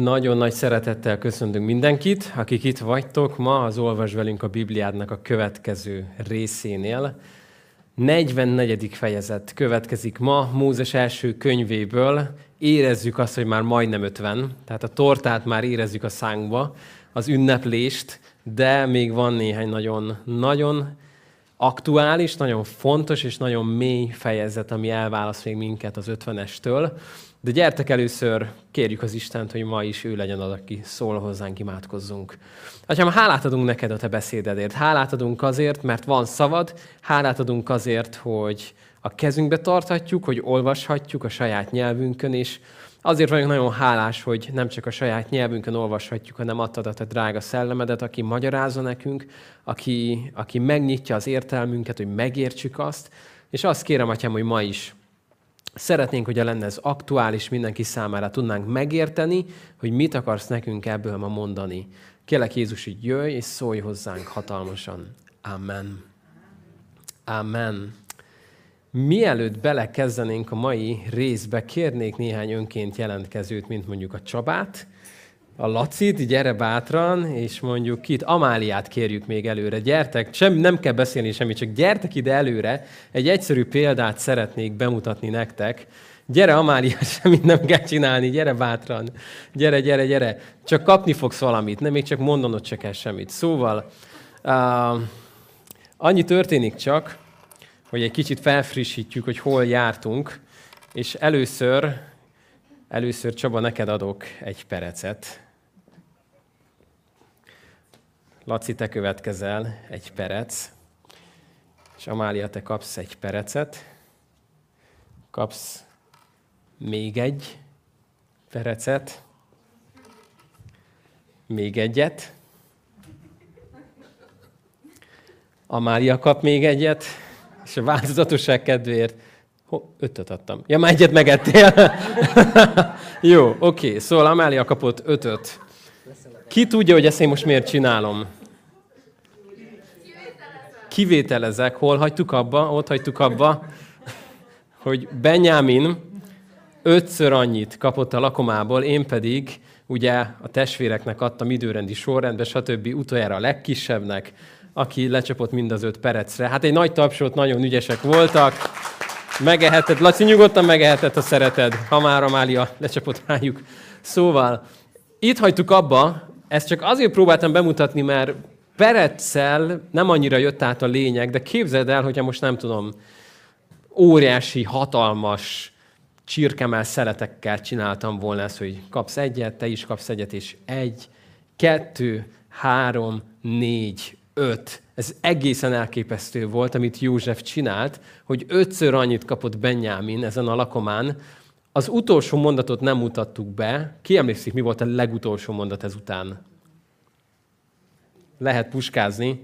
Nagyon nagy szeretettel köszöntünk mindenkit, akik itt vagytok ma az Olvas velünk a Bibliádnak a következő részénél. 44. fejezet következik ma Mózes első könyvéből. Érezzük azt, hogy már majdnem 50, tehát a tortát már érezzük a szánkba, az ünneplést, de még van néhány nagyon, nagyon aktuális, nagyon fontos és nagyon mély fejezet, ami elválaszt még minket az 50-estől. De gyertek először, kérjük az Istent, hogy ma is ő legyen az, aki szól hozzánk, imádkozzunk. Atyám, hálát adunk neked a te beszédedért. Hálát adunk azért, mert van szavad. Hálát adunk azért, hogy a kezünkbe tarthatjuk, hogy olvashatjuk a saját nyelvünkön is. Azért vagyok nagyon hálás, hogy nem csak a saját nyelvünkön olvashatjuk, hanem adtad a te drága szellemedet, aki magyarázza nekünk, aki, aki megnyitja az értelmünket, hogy megértsük azt. És azt kérem, Atyám, hogy ma is Szeretnénk, hogy lenne ez aktuális, mindenki számára tudnánk megérteni, hogy mit akarsz nekünk ebből ma mondani. Kélek Jézus, hogy jöjj és szólj hozzánk hatalmasan. Amen. Amen. Mielőtt belekezdenénk a mai részbe, kérnék néhány önként jelentkezőt, mint mondjuk a Csabát, a Lacit, gyere bátran, és mondjuk kit, Amáliát kérjük még előre. Gyertek, sem, nem kell beszélni semmit, csak gyertek ide előre. Egy egyszerű példát szeretnék bemutatni nektek. Gyere, Amália, semmit nem kell csinálni, gyere bátran. Gyere, gyere, gyere. Csak kapni fogsz valamit, nem még csak mondanod se kell semmit. Szóval, uh, annyi történik csak, hogy egy kicsit felfrissítjük, hogy hol jártunk, és először, először Csaba, neked adok egy perecet. Laci, te következel egy perec, és Amália, te kapsz egy perecet, kapsz még egy perecet, még egyet, Amália kap még egyet, és a változatosság kedvéért Ho, ötöt adtam. Ja, már egyet megettél. Jó, oké. Okay. Szóval Amália kapott ötöt. Ki tudja, hogy ezt én most miért csinálom? Kivételezek. Hol hagytuk abba? Ott hagytuk abba, hogy Benjamin ötször annyit kapott a lakomából, én pedig ugye a testvéreknek adtam időrendi sorrendbe, stb. utoljára a legkisebbnek, aki lecsapott mind az öt perecre. Hát egy nagy tapsot, nagyon ügyesek voltak. Megeheted, Laci, nyugodtan megeheted, ha szereted, ha már Amália lecsapott rájuk. Szóval, itt hagytuk abba, ezt csak azért próbáltam bemutatni, mert Pereccel nem annyira jött át a lényeg, de képzeld el, hogyha most nem tudom, óriási, hatalmas csirkemel szeletekkel csináltam volna ezt, hogy kapsz egyet, te is kapsz egyet, és egy, kettő, három, négy, öt. Ez egészen elképesztő volt, amit József csinált, hogy ötször annyit kapott Benyámin ezen a lakomán. Az utolsó mondatot nem mutattuk be. Ki emlékszik, mi volt a legutolsó mondat ezután? lehet puskázni,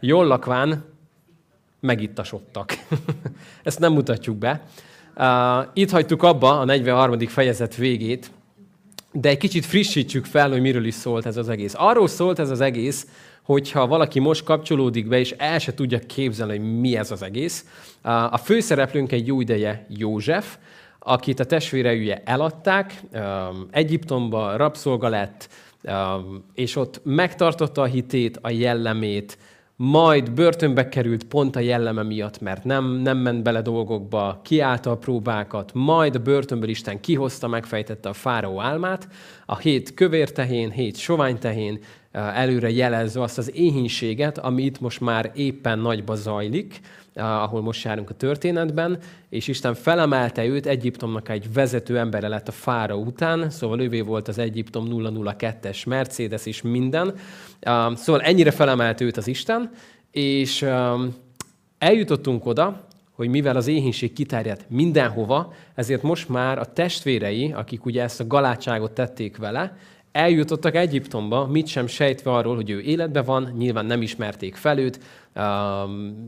jól lakván megittasodtak. Ezt nem mutatjuk be. Itt hagytuk abba a 43. fejezet végét, de egy kicsit frissítsük fel, hogy miről is szólt ez az egész. Arról szólt ez az egész, hogyha valaki most kapcsolódik be, és el se tudja képzelni, hogy mi ez az egész. A főszereplőnk egy jó ideje József, akit a testvérei eladták, Egyiptomba rabszolga lett, és ott megtartotta a hitét, a jellemét, majd börtönbe került pont a jelleme miatt, mert nem, nem ment bele dolgokba, kiállta a próbákat, majd a börtönből Isten kihozta, megfejtette a fáraó álmát, a hét kövér tehén, hét sovány tehén, előre jelezve azt az éhínséget, ami itt most már éppen nagyba zajlik, ahol most járunk a történetben, és Isten felemelte őt, Egyiptomnak egy vezető embere lett a fára után, szóval ővé volt az Egyiptom 002-es Mercedes és minden. Szóval ennyire felemelte őt az Isten, és eljutottunk oda, hogy mivel az éhínség kiterjedt mindenhova, ezért most már a testvérei, akik ugye ezt a galátságot tették vele, eljutottak Egyiptomba, mit sem sejtve arról, hogy ő életben van, nyilván nem ismerték fel őt,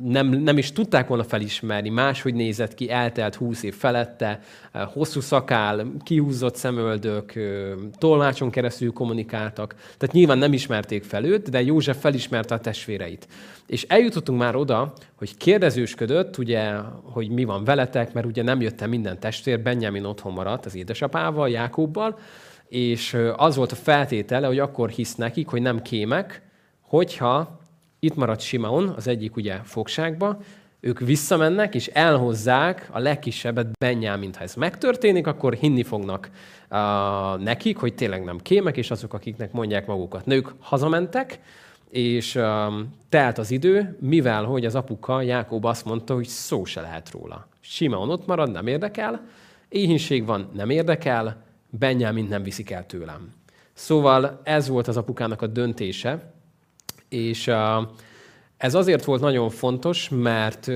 nem, nem is tudták volna felismerni, máshogy nézett ki, eltelt húsz év felette, hosszú szakál, kihúzott szemöldök, tolmácson keresztül kommunikáltak, tehát nyilván nem ismerték fel őt, de József felismerte a testvéreit. És eljutottunk már oda, hogy kérdezősködött, ugye, hogy mi van veletek, mert ugye nem jöttem minden testvér, Benjamin otthon maradt az édesapával, Jákobbal, és az volt a feltétele, hogy akkor hisz nekik, hogy nem kémek, hogyha itt marad Simeon, az egyik ugye fogságba, ők visszamennek, és elhozzák a legkisebbet Benyámint. Ha ez megtörténik, akkor hinni fognak uh, nekik, hogy tényleg nem kémek, és azok, akiknek mondják magukat. Nők hazamentek, és um, telt az idő, mivel hogy az apuka, Jákob azt mondta, hogy szó se lehet róla. Simeon ott marad, nem érdekel, éhínség van, nem érdekel, Benyámint nem viszik el tőlem. Szóval ez volt az apukának a döntése, és ez azért volt nagyon fontos, mert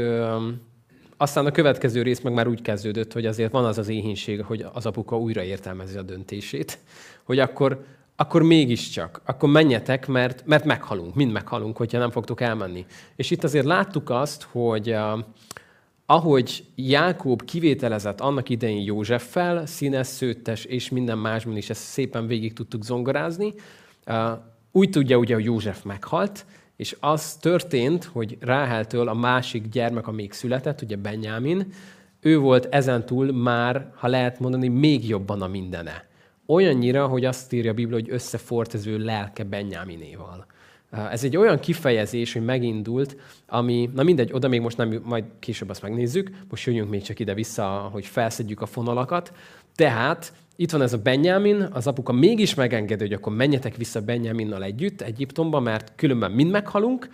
aztán a következő rész meg már úgy kezdődött, hogy azért van az az éhínség, hogy az apuka újra értelmezi a döntését, hogy akkor, akkor mégiscsak, akkor menjetek, mert, mert meghalunk, mind meghalunk, hogyha nem fogtok elmenni. És itt azért láttuk azt, hogy ahogy Jákob kivételezett annak idején Józseffel, színes, szőttes és minden másban is ezt szépen végig tudtuk zongorázni, úgy tudja ugye, hogy József meghalt, és az történt, hogy Ráheltől a másik gyermek, a még született, ugye Benyámin, ő volt ezentúl már, ha lehet mondani, még jobban a mindene. Olyannyira, hogy azt írja a Biblia, hogy összefort az ő lelke Benyáminéval. Ez egy olyan kifejezés, hogy megindult, ami, na mindegy, oda még most nem, majd később azt megnézzük, most jöjjünk még csak ide-vissza, hogy felszedjük a fonalakat. Tehát itt van ez a Benjamin, az apuka mégis megengedi, hogy akkor menjetek vissza Benjaminnal együtt Egyiptomba, mert különben mind meghalunk,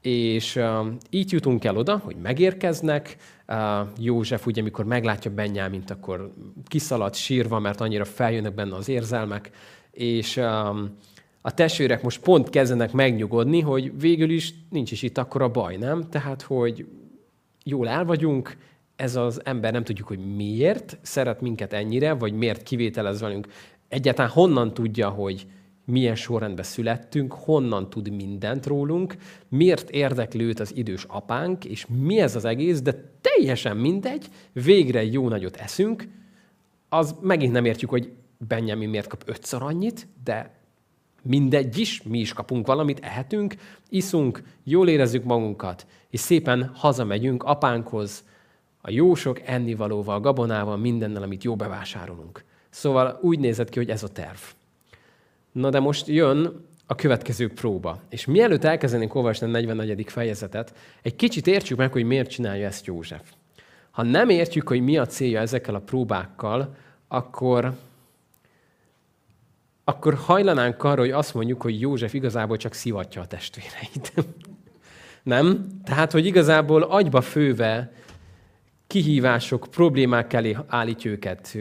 és uh, így jutunk el oda, hogy megérkeznek. Uh, József ugye, amikor meglátja Benjamint, akkor kiszalad sírva, mert annyira feljönnek benne az érzelmek, és um, a testvérek most pont kezdenek megnyugodni, hogy végül is nincs is itt akkor a baj, nem? Tehát, hogy jól el vagyunk, ez az ember nem tudjuk, hogy miért szeret minket ennyire, vagy miért kivételez velünk. Egyáltalán honnan tudja, hogy milyen sorrendben születtünk, honnan tud mindent rólunk, miért érdekli őt az idős apánk, és mi ez az egész, de teljesen mindegy, végre jó nagyot eszünk, az megint nem értjük, hogy Benjamin miért kap ötször annyit, de mindegy is, mi is kapunk valamit, ehetünk, iszunk, jól érezzük magunkat, és szépen hazamegyünk apánkhoz, a jósok ennivalóval, gabonával, mindennel, amit jó bevásárolunk. Szóval úgy nézett ki, hogy ez a terv. Na de most jön a következő próba. És mielőtt elkezdenénk olvasni a 44. fejezetet, egy kicsit értsük meg, hogy miért csinálja ezt József. Ha nem értjük, hogy mi a célja ezekkel a próbákkal, akkor akkor hajlanánk arra, hogy azt mondjuk, hogy József igazából csak szivatja a testvéreit. Nem? Tehát, hogy igazából agyba főve kihívások, problémák elé állítja őket,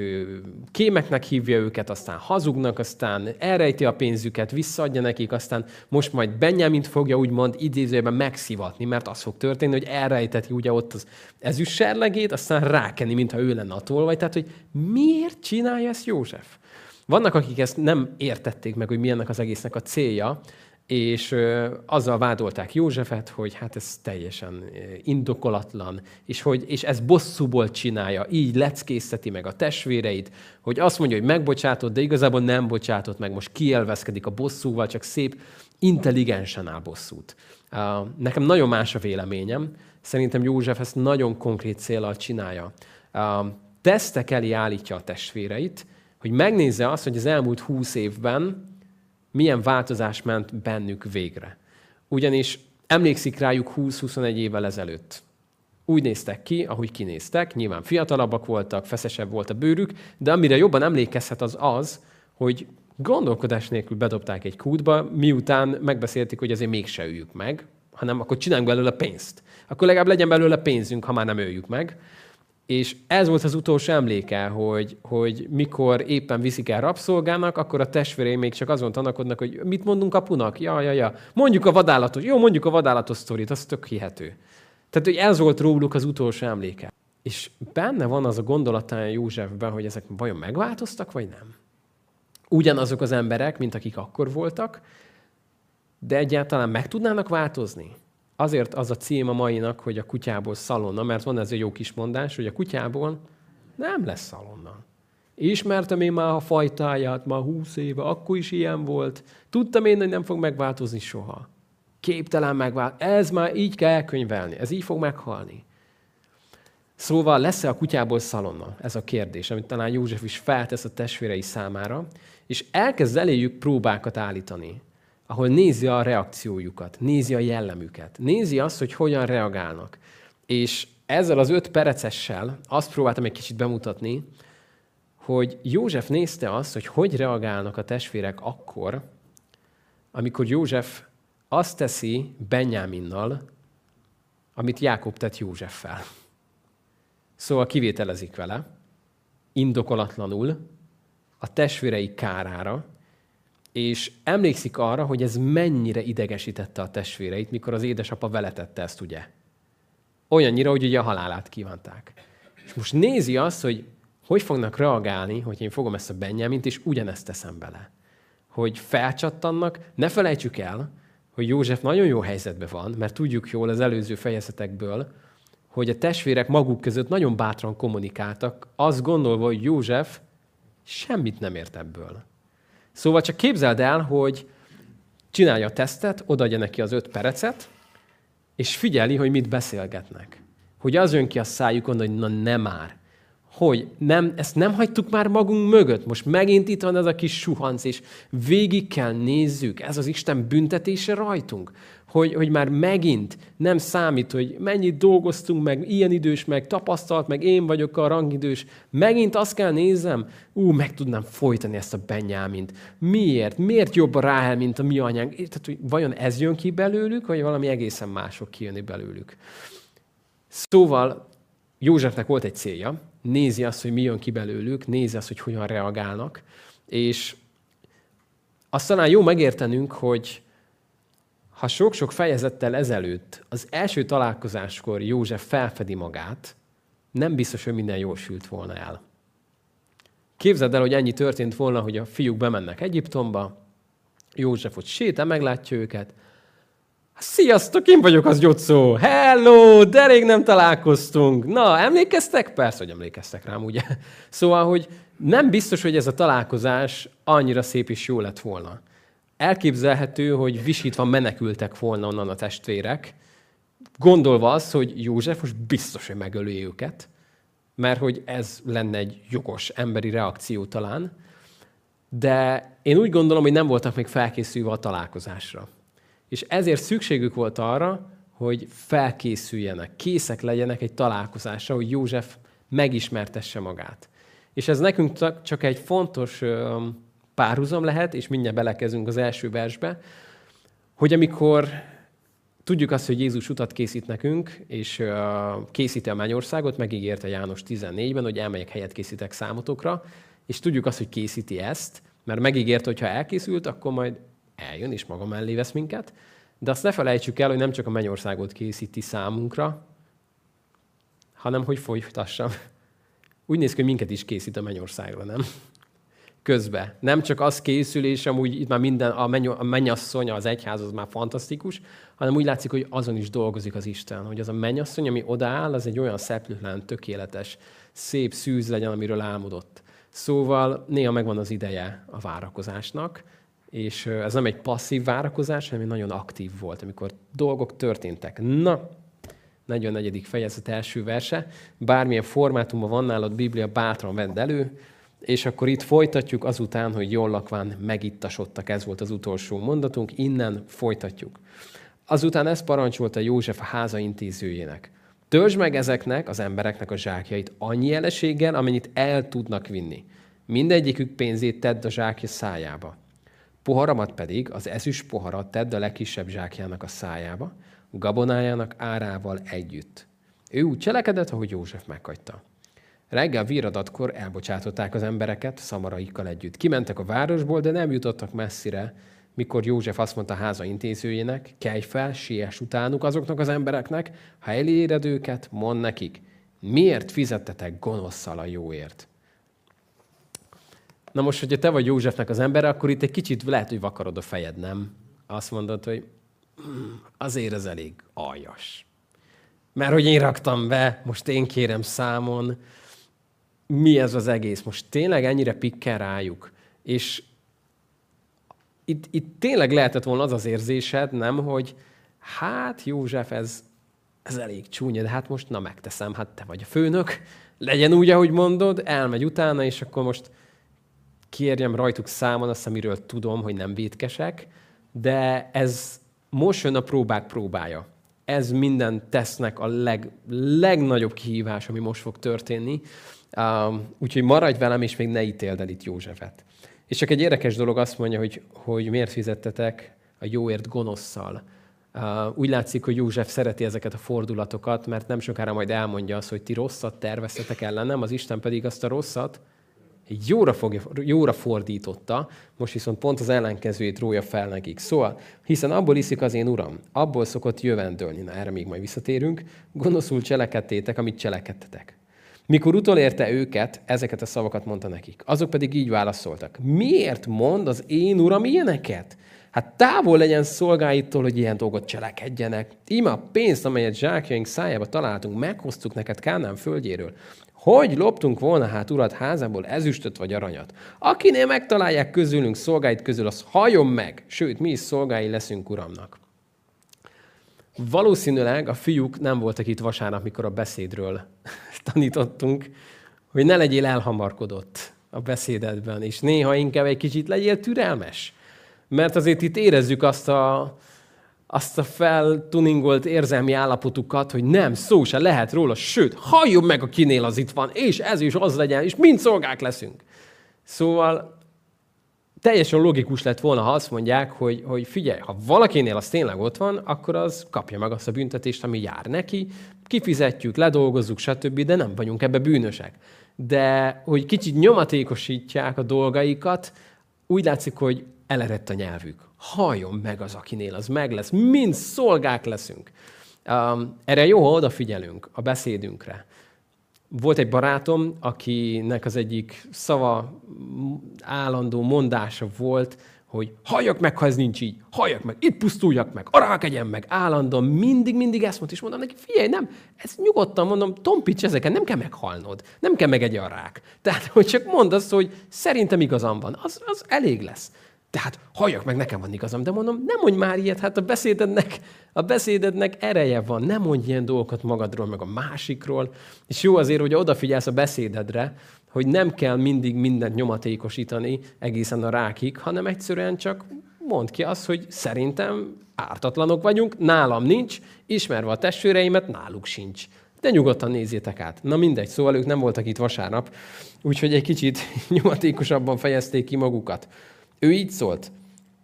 kémeknek hívja őket, aztán hazugnak, aztán elrejti a pénzüket, visszaadja nekik, aztán most majd Benyamint fogja úgymond idézőjében megszivatni, mert az fog történni, hogy elrejteti ugye ott az ezüst serlegét, aztán rákenni, mintha ő lenne a tolvaj. Tehát, hogy miért csinálja ezt József? Vannak, akik ezt nem értették meg, hogy milyennek az egésznek a célja, és azzal vádolták Józsefet, hogy hát ez teljesen indokolatlan, és, hogy, és ez bosszúból csinálja, így leckészteti meg a testvéreit, hogy azt mondja, hogy megbocsátott, de igazából nem bocsátott meg, most kielveszkedik a bosszúval, csak szép, intelligensen áll bosszút. Nekem nagyon más a véleményem, szerintem József ezt nagyon konkrét célral csinálja. Tesztek elé állítja a testvéreit, hogy megnézze azt, hogy az elmúlt húsz évben milyen változás ment bennük végre. Ugyanis emlékszik rájuk 20-21 évvel ezelőtt. Úgy néztek ki, ahogy kinéztek, nyilván fiatalabbak voltak, feszesebb volt a bőrük, de amire jobban emlékezhet az az, hogy gondolkodás nélkül bedobták egy kútba, miután megbeszélték, hogy azért mégse öljük meg, hanem akkor csináljunk belőle pénzt. Akkor legalább legyen belőle pénzünk, ha már nem öljük meg. És ez volt az utolsó emléke, hogy, hogy mikor éppen viszik el rabszolgának, akkor a testvérei még csak azon tanakodnak, hogy mit mondunk apunak? Ja, ja, ja. Mondjuk a vadállatos. Jó, mondjuk a vadállatos sztorit, az tök hihető. Tehát, hogy ez volt róluk az utolsó emléke. És benne van az a gondolatán Józsefben, hogy ezek vajon megváltoztak, vagy nem? Ugyanazok az emberek, mint akik akkor voltak, de egyáltalán meg tudnának változni? Azért az a cím a mainak, hogy a kutyából szalonna, mert van ez a jó kis mondás, hogy a kutyából nem lesz szalonna. Ismertem én már a fajtáját, már húsz éve, akkor is ilyen volt. Tudtam én, hogy nem fog megváltozni soha. Képtelen megváltozni. Ez már így kell elkönyvelni, ez így fog meghalni. Szóval lesz-e a kutyából szalonna? Ez a kérdés, amit talán József is feltesz a testvérei számára, és elkezd eléjük próbákat állítani, ahol nézi a reakciójukat, nézi a jellemüket, nézi azt, hogy hogyan reagálnak. És ezzel az öt perecessel azt próbáltam egy kicsit bemutatni, hogy József nézte azt, hogy hogy reagálnak a testvérek akkor, amikor József azt teszi Benyáminnal, amit Jákob tett Józseffel. Szóval kivételezik vele, indokolatlanul, a testvérei kárára, és emlékszik arra, hogy ez mennyire idegesítette a testvéreit, mikor az édesapa veletette ezt, ugye? Olyannyira, hogy ugye a halálát kívánták. És most nézi azt, hogy hogy fognak reagálni, hogy én fogom ezt a Benyámint, és ugyanezt teszem bele. Hogy felcsattannak, ne felejtsük el, hogy József nagyon jó helyzetben van, mert tudjuk jól az előző fejezetekből, hogy a testvérek maguk között nagyon bátran kommunikáltak, azt gondolva, hogy József semmit nem ért ebből. Szóval csak képzeld el, hogy csinálja a tesztet, odaadja neki az öt perecet, és figyeli, hogy mit beszélgetnek. Hogy az jön ki a szájukon, hogy na nem már hogy nem, ezt nem hagytuk már magunk mögött. Most megint itt van ez a kis suhanc, és végig kell nézzük. Ez az Isten büntetése rajtunk. Hogy, hogy már megint nem számít, hogy mennyit dolgoztunk meg, ilyen idős, meg tapasztalt, meg én vagyok a rangidős. Megint azt kell nézem, ú, meg tudnám folytani ezt a benyámint. Miért? Miért jobb a Ráhel, mint a mi anyánk? Tehát, hogy vajon ez jön ki belőlük, vagy valami egészen mások kijönni belőlük? Szóval Józsefnek volt egy célja, nézi azt, hogy mi jön ki belőlük, nézi azt, hogy hogyan reagálnak, és azt talán jó megértenünk, hogy ha sok-sok fejezettel ezelőtt, az első találkozáskor József felfedi magát, nem biztos, hogy minden jól sült volna el. Képzeld el, hogy ennyi történt volna, hogy a fiúk bemennek Egyiptomba, József ott sétál, meglátja őket, Sziasztok, én vagyok az Gyocó. Hello, de rég nem találkoztunk. Na, emlékeztek? Persze, hogy emlékeztek rám, ugye? Szóval, hogy nem biztos, hogy ez a találkozás annyira szép és jó lett volna. Elképzelhető, hogy visítva menekültek volna onnan a testvérek, gondolva az, hogy József most biztos, hogy megöli őket, mert hogy ez lenne egy jogos emberi reakció talán, de én úgy gondolom, hogy nem voltak még felkészülve a találkozásra. És ezért szükségük volt arra, hogy felkészüljenek, készek legyenek egy találkozásra, hogy József megismertesse magát. És ez nekünk csak egy fontos párhuzam lehet, és mindjárt belekezünk az első versbe, hogy amikor tudjuk azt, hogy Jézus utat készít nekünk, és készíti a mennyországot, megígérte János 14-ben, hogy elmegyek helyet készítek számotokra, és tudjuk azt, hogy készíti ezt, mert megígérte, hogy ha elkészült, akkor majd eljön és maga mellé vesz minket, de azt ne felejtsük el, hogy nem csak a mennyországot készíti számunkra, hanem hogy folytassam. Úgy néz ki, hogy minket is készít a mennyországra, nem? Közben. Nem csak az készül, és amúgy itt már minden, a, menny, a mennyasszony, az egyház az már fantasztikus, hanem úgy látszik, hogy azon is dolgozik az Isten, hogy az a mennyasszony, ami odaáll, az egy olyan szeplőtlen, tökéletes, szép szűz legyen, amiről álmodott. Szóval néha megvan az ideje a várakozásnak, és ez nem egy passzív várakozás, hanem egy nagyon aktív volt, amikor dolgok történtek. Na, 44. fejezet első verse. Bármilyen formátumban van nálad Biblia, bátran vedd elő, és akkor itt folytatjuk azután, hogy jól lakván megittasodtak. Ez volt az utolsó mondatunk, innen folytatjuk. Azután ezt parancsolta József a háza intézőjének. Töltsd meg ezeknek, az embereknek a zsákjait annyi jeleséggel, amennyit el tudnak vinni. Mindegyikük pénzét tedd a zsákja szájába Poharamat pedig, az ezüst poharat tedd a legkisebb zsákjának a szájába, gabonájának árával együtt. Ő úgy cselekedett, ahogy József meghagyta. Reggel viradatkor elbocsátották az embereket szamaraikkal együtt. Kimentek a városból, de nem jutottak messzire, mikor József azt mondta háza intézőjének, kelj fel, siess utánuk azoknak az embereknek, ha eléred őket, mond nekik, miért fizettetek gonoszszal a jóért? Na most, hogyha te vagy Józsefnek az ember, akkor itt egy kicsit lehet, hogy vakarod a fejed, nem? Azt mondod, hogy hmm, azért ez elég aljas. Mert hogy én raktam be, most én kérem számon, mi ez az egész? Most tényleg ennyire pikkel rájuk. És itt, itt tényleg lehetett volna az az érzésed, nem, hogy hát József, ez, ez elég csúnya, de hát most na megteszem, hát te vagy a főnök, legyen úgy, ahogy mondod, elmegy utána, és akkor most kérjem rajtuk számon azt, amiről tudom, hogy nem vétkesek, de ez most jön a próbák próbája. Ez minden tesznek a leg, legnagyobb kihívás, ami most fog történni. Um, úgyhogy maradj velem, és még ne ítéld el itt Józsefet. És csak egy érdekes dolog azt mondja, hogy, hogy miért fizettetek a jóért gonoszszal. Uh, úgy látszik, hogy József szereti ezeket a fordulatokat, mert nem sokára majd elmondja azt, hogy ti rosszat terveztetek ellenem, az Isten pedig azt a rosszat jóra, fogja, jóra fordította, most viszont pont az ellenkezőjét rója fel nekik. Szóval, hiszen abból iszik az én uram, abból szokott jövendőlni, na erre még majd visszatérünk, gonoszul cselekedtétek, amit cselekedtetek. Mikor utolérte őket, ezeket a szavakat mondta nekik. Azok pedig így válaszoltak. Miért mond az én uram ilyeneket? Hát távol legyen szolgáitól, hogy ilyen dolgot cselekedjenek. Íme a pénzt, amelyet zsákjaink szájába találtunk, meghoztuk neked Kánán földjéről. Hogy loptunk volna hát urat házából ezüstöt vagy aranyat? Akinél megtalálják közülünk szolgáit közül, az hajon meg, sőt, mi is szolgái leszünk uramnak. Valószínűleg a fiúk nem voltak itt vasárnap, mikor a beszédről tanítottunk, hogy ne legyél elhamarkodott a beszédedben, és néha inkább egy kicsit legyél türelmes. Mert azért itt érezzük azt a, azt a feltuningolt érzelmi állapotukat, hogy nem, szó se lehet róla, sőt, halljon meg, a kinél az itt van, és ez is az legyen, és mind szolgák leszünk. Szóval teljesen logikus lett volna, ha azt mondják, hogy, hogy figyelj, ha valakinél az tényleg ott van, akkor az kapja meg azt a büntetést, ami jár neki, kifizetjük, ledolgozzuk, stb., de nem vagyunk ebbe bűnösek. De hogy kicsit nyomatékosítják a dolgaikat, úgy látszik, hogy elerett a nyelvük. Halljon meg az, akinél az meg lesz. Mind szolgák leszünk. Um, erre jó, ha odafigyelünk a beszédünkre. Volt egy barátom, akinek az egyik szava állandó mondása volt, hogy halljak meg, ha ez nincs így, halljak meg, itt pusztuljak meg, arra meg, állandóan mindig, mindig ezt mondta, és mondom neki, figyelj, nem, ez nyugodtan mondom, tompics ezeket, nem kell meghalnod, nem kell meg egy arrák. Tehát, hogy csak mondd azt, hogy szerintem igazam van, az, az elég lesz. Tehát halljak meg, nekem van igazam, de mondom, nem mondj már ilyet, hát a beszédednek, a beszédednek ereje van, nem mondj ilyen dolgokat magadról, meg a másikról. És jó azért, hogy odafigyelsz a beszédedre, hogy nem kell mindig mindent nyomatékosítani egészen a rákig, hanem egyszerűen csak mondd ki azt, hogy szerintem ártatlanok vagyunk, nálam nincs, ismerve a testvéreimet, náluk sincs. De nyugodtan nézzétek át. Na mindegy, szóval ők nem voltak itt vasárnap, úgyhogy egy kicsit nyomatékosabban fejezték ki magukat. Ő így szólt,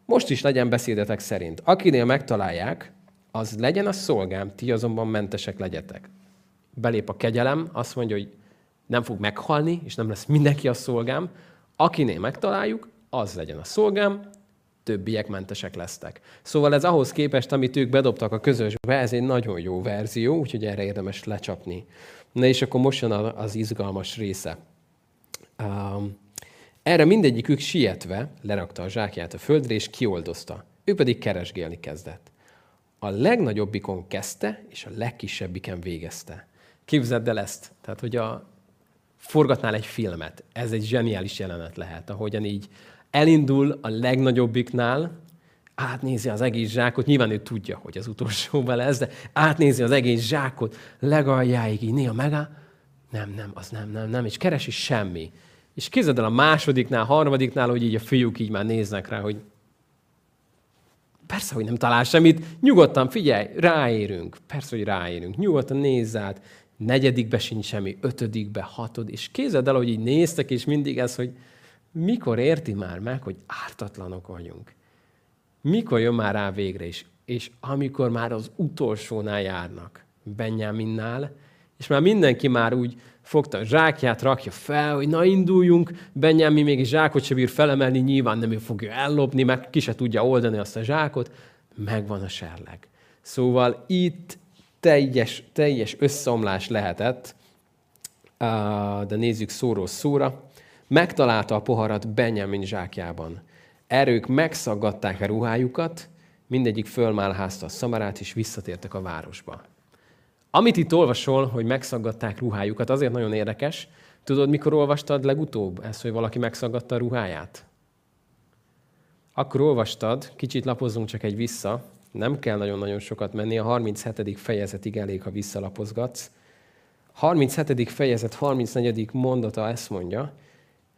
most is legyen beszédetek szerint. Akinél megtalálják, az legyen a szolgám, ti azonban mentesek legyetek. Belép a kegyelem, azt mondja, hogy nem fog meghalni, és nem lesz mindenki a szolgám. Akinél megtaláljuk, az legyen a szolgám, többiek mentesek lesztek. Szóval ez ahhoz képest, amit ők bedobtak a közösbe, ez egy nagyon jó verzió, úgyhogy erre érdemes lecsapni. Na és akkor most jön az izgalmas része. Um, erre mindegyikük sietve lerakta a zsákját a földre, és kioldozta. Ő pedig keresgélni kezdett. A legnagyobbikon kezdte, és a legkisebbiken végezte. Képzeld el ezt. Tehát, hogy a, forgatnál egy filmet, ez egy zseniális jelenet lehet, ahogyan így elindul a legnagyobbiknál, átnézi az egész zsákot, nyilván ő tudja, hogy az utolsóban lesz, de átnézi az egész zsákot, legaljáig így néha meg, nem, nem, az nem, nem, nem, és keresi semmi. És képzeld el a másodiknál, harmadiknál, hogy így a fiúk így már néznek rá, hogy persze, hogy nem talál semmit, nyugodtan figyelj, ráérünk. Persze, hogy ráérünk. Nyugodtan nézz át. Negyedikbe sincs semmi, ötödikbe, hatod. És képzeld el, hogy így néztek, és mindig ez, hogy mikor érti már meg, hogy ártatlanok vagyunk. Mikor jön már rá végre is. És amikor már az utolsónál járnak, Benjaminnál, és már mindenki már úgy fogta a zsákját, rakja fel, hogy na induljunk, Benjamin még egy zsákot sem bír felemelni, nyilván nem ő fogja ellopni, meg ki se tudja oldani azt a zsákot, megvan a serleg. Szóval itt teljes, teljes összeomlás lehetett, de nézzük szóról szóra. Megtalálta a poharat Benjamin zsákjában. Erők megszaggatták a ruhájukat, mindegyik fölmálházta a szamarát, és visszatértek a városba. Amit itt olvasol, hogy megszaggatták ruhájukat, azért nagyon érdekes. Tudod, mikor olvastad legutóbb ezt, hogy valaki megszaggatta a ruháját? Akkor olvastad, kicsit lapozzunk csak egy vissza, Nem kell nagyon-nagyon sokat menni, a 37. fejezetig elég, ha visszalapozgatsz. 37. fejezet 34. mondata ezt mondja,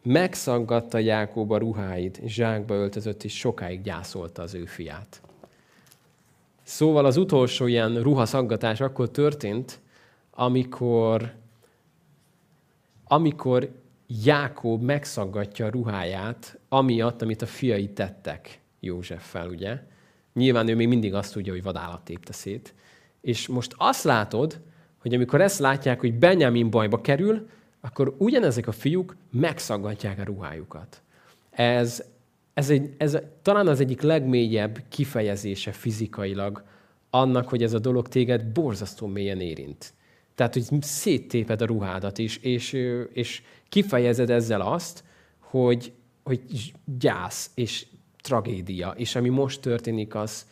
megszaggatta Jákob a ruháit, zsákba öltözött, és sokáig gyászolta az ő fiát. Szóval az utolsó ilyen ruhaszaggatás akkor történt, amikor, amikor Jákob megszaggatja a ruháját, amiatt, amit a fiai tettek Józseffel, ugye? Nyilván ő még mindig azt tudja, hogy vadállat tépte szét. És most azt látod, hogy amikor ezt látják, hogy Benjamin bajba kerül, akkor ugyanezek a fiúk megszaggatják a ruhájukat. Ez, ez, egy, ez talán az egyik legmélyebb kifejezése fizikailag annak, hogy ez a dolog téged borzasztó mélyen érint. Tehát, hogy széttéped a ruhádat is, és, és kifejezed ezzel azt, hogy, hogy gyász és tragédia, és ami most történik, az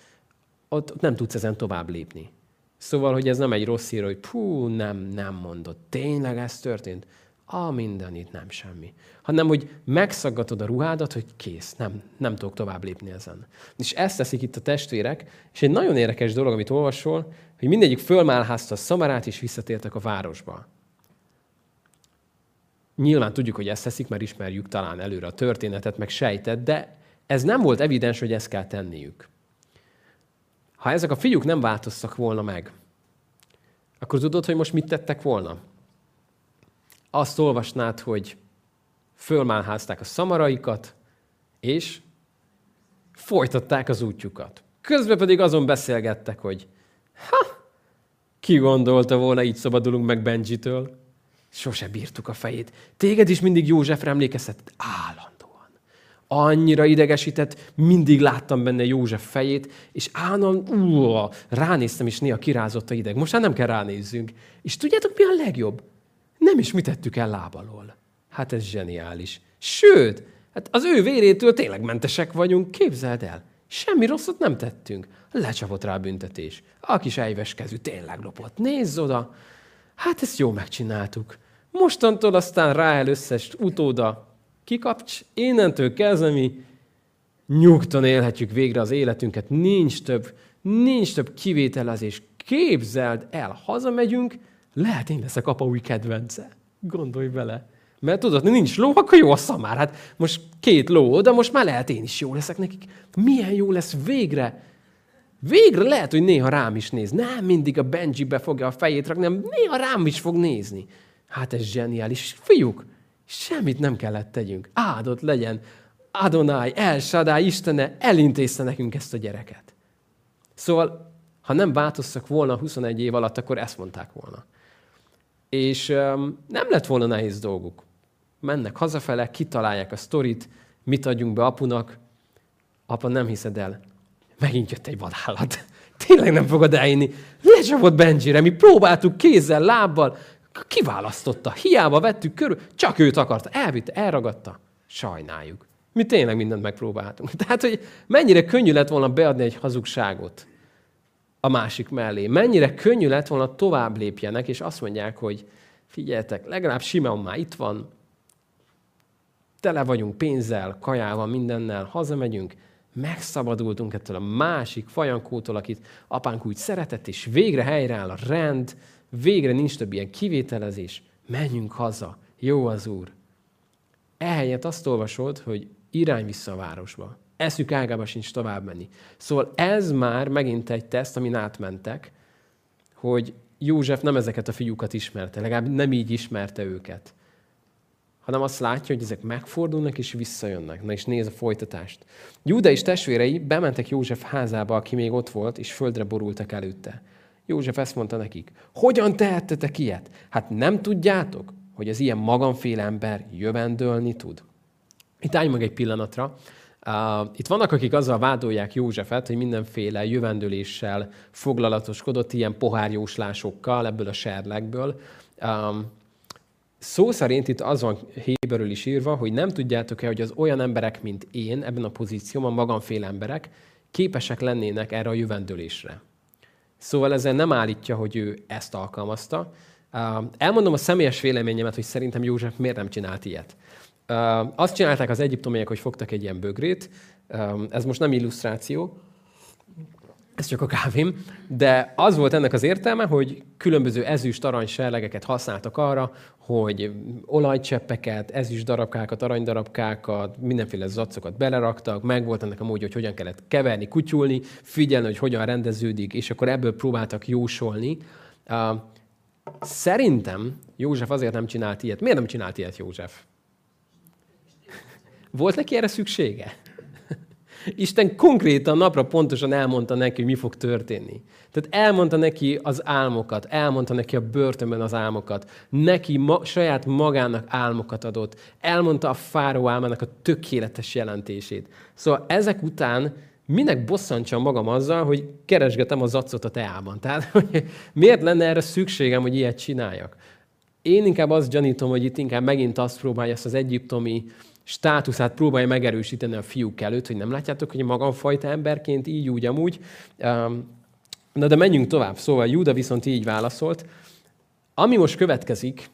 ott, nem tudsz ezen tovább lépni. Szóval, hogy ez nem egy rossz ír, hogy pú, nem, nem mondott. Tényleg ez történt? A mindenit, nem semmi. Hanem, hogy megszaggatod a ruhádat, hogy kész, nem, nem tudok tovább lépni ezen. És ezt teszik itt a testvérek, és egy nagyon érdekes dolog, amit olvasol, hogy mindegyik fölmálházta a szamarát, és visszatértek a városba. Nyilván tudjuk, hogy ezt teszik, mert ismerjük talán előre a történetet, meg sejtet, de ez nem volt evidens, hogy ezt kell tenniük. Ha ezek a fiúk nem változtak volna meg, akkor tudod, hogy most mit tettek volna? Azt olvasnád, hogy fölmálházták a szamaraikat, és folytatták az útjukat. Közben pedig azon beszélgettek, hogy ha, ki gondolta volna, így szabadulunk meg Benjitől? Sose bírtuk a fejét. Téged is mindig Józsefre emlékeztet? Állandóan. Annyira idegesített, mindig láttam benne József fejét, és állandóan ú, ránéztem, és néha kirázott a ideg. Most már nem kell ránézzünk. És tudjátok, mi a legjobb? Nem is mit tettük el lábalól. Hát ez zseniális. Sőt, hát az ő vérétől tényleg mentesek vagyunk, képzeld el. Semmi rosszat nem tettünk. Lecsapott rá a büntetés. A kis ejves kezű tényleg lopott. Nézz oda! Hát ezt jó megcsináltuk. Mostantól aztán Ráel összes utóda kikapcs, innentől kezdve mi nyugton élhetjük végre az életünket. Nincs több, nincs több kivételezés. Képzeld el, hazamegyünk, lehet én leszek apa új kedvence. Gondolj bele. Mert tudod, nincs ló, akkor jó a szamár. Hát most két ló, de most már lehet én is jó leszek nekik. Milyen jó lesz végre. Végre lehet, hogy néha rám is néz. Nem mindig a Benji fogja a fejét rakni, hanem néha rám is fog nézni. Hát ez zseniális. Fiúk, semmit nem kellett tegyünk. Áldott legyen Adonai, El Shaddai, Istene elintézte nekünk ezt a gyereket. Szóval, ha nem változtak volna 21 év alatt, akkor ezt mondták volna. És um, nem lett volna nehéz dolguk. Mennek hazafele, kitalálják a sztorit, mit adjunk be apunak. Apa, nem hiszed el, megint jött egy vadállat. Tényleg nem fogod elinni. Lecsapott Benjire, mi próbáltuk kézzel, lábbal, kiválasztotta. Hiába vettük körül, csak őt akarta. Elvitte, elragadta. Sajnáljuk. Mi tényleg mindent megpróbáltunk. Tehát, hogy mennyire könnyű lett volna beadni egy hazugságot a másik mellé. Mennyire könnyű lett volna tovább lépjenek, és azt mondják, hogy figyeljetek, legalább Simon már itt van, tele vagyunk pénzzel, kajával, mindennel, hazamegyünk, megszabadultunk ettől a másik fajankótól, akit apánk úgy szeretett, és végre helyreáll a rend, végre nincs több ilyen kivételezés, menjünk haza, jó az Úr. Ehelyett azt olvasod, hogy irány vissza a városba. Eszük ágába sincs tovább menni. Szóval ez már megint egy teszt, amin átmentek, hogy József nem ezeket a fiúkat ismerte, legalább nem így ismerte őket, hanem azt látja, hogy ezek megfordulnak és visszajönnek. Na és néz a folytatást. Júda és testvérei bementek József házába, aki még ott volt, és földre borultak előtte. József ezt mondta nekik, hogyan tehettetek ilyet? Hát nem tudjátok, hogy az ilyen magamféle ember jövendőlni tud? Itt állj meg egy pillanatra. Itt vannak, akik azzal vádolják Józsefet, hogy mindenféle jövendőléssel foglalatoskodott, ilyen pohárjóslásokkal ebből a serlegből. Szó szerint itt az van Héberül is írva, hogy nem tudjátok-e, hogy az olyan emberek, mint én, ebben a pozícióban, magamféle emberek, képesek lennének erre a jövendőlésre. Szóval ezzel nem állítja, hogy ő ezt alkalmazta. Elmondom a személyes véleményemet, hogy szerintem József miért nem csinált ilyet. Azt csinálták az egyiptomiak, hogy fogtak egy ilyen bögrét. Ez most nem illusztráció. ez csak a kávém, de az volt ennek az értelme, hogy különböző ezüst arany serlegeket használtak arra, hogy olajcseppeket, ezüst darabkákat, aranydarabkákat, mindenféle zaccokat beleraktak, meg volt ennek a módja, hogy hogyan kellett keverni, kutyulni, figyelni, hogy hogyan rendeződik, és akkor ebből próbáltak jósolni. Szerintem József azért nem csinált ilyet. Miért nem csinált ilyet József? Volt neki erre szüksége? Isten konkrétan napra pontosan elmondta neki, hogy mi fog történni. Tehát elmondta neki az álmokat, elmondta neki a börtönben az álmokat, neki ma, saját magának álmokat adott, elmondta a fáró álmának a tökéletes jelentését. Szóval ezek után minek bosszantsam magam azzal, hogy keresgetem az zacot a teában. Tehát, hogy miért lenne erre szükségem, hogy ilyet csináljak? Én inkább azt gyanítom, hogy itt inkább megint azt próbálja ezt az egyiptomi státuszát próbálja megerősíteni a fiúk előtt, hogy nem látjátok, hogy magamfajta emberként így, úgy, amúgy. Na de menjünk tovább. Szóval Júda viszont így válaszolt. Ami most következik,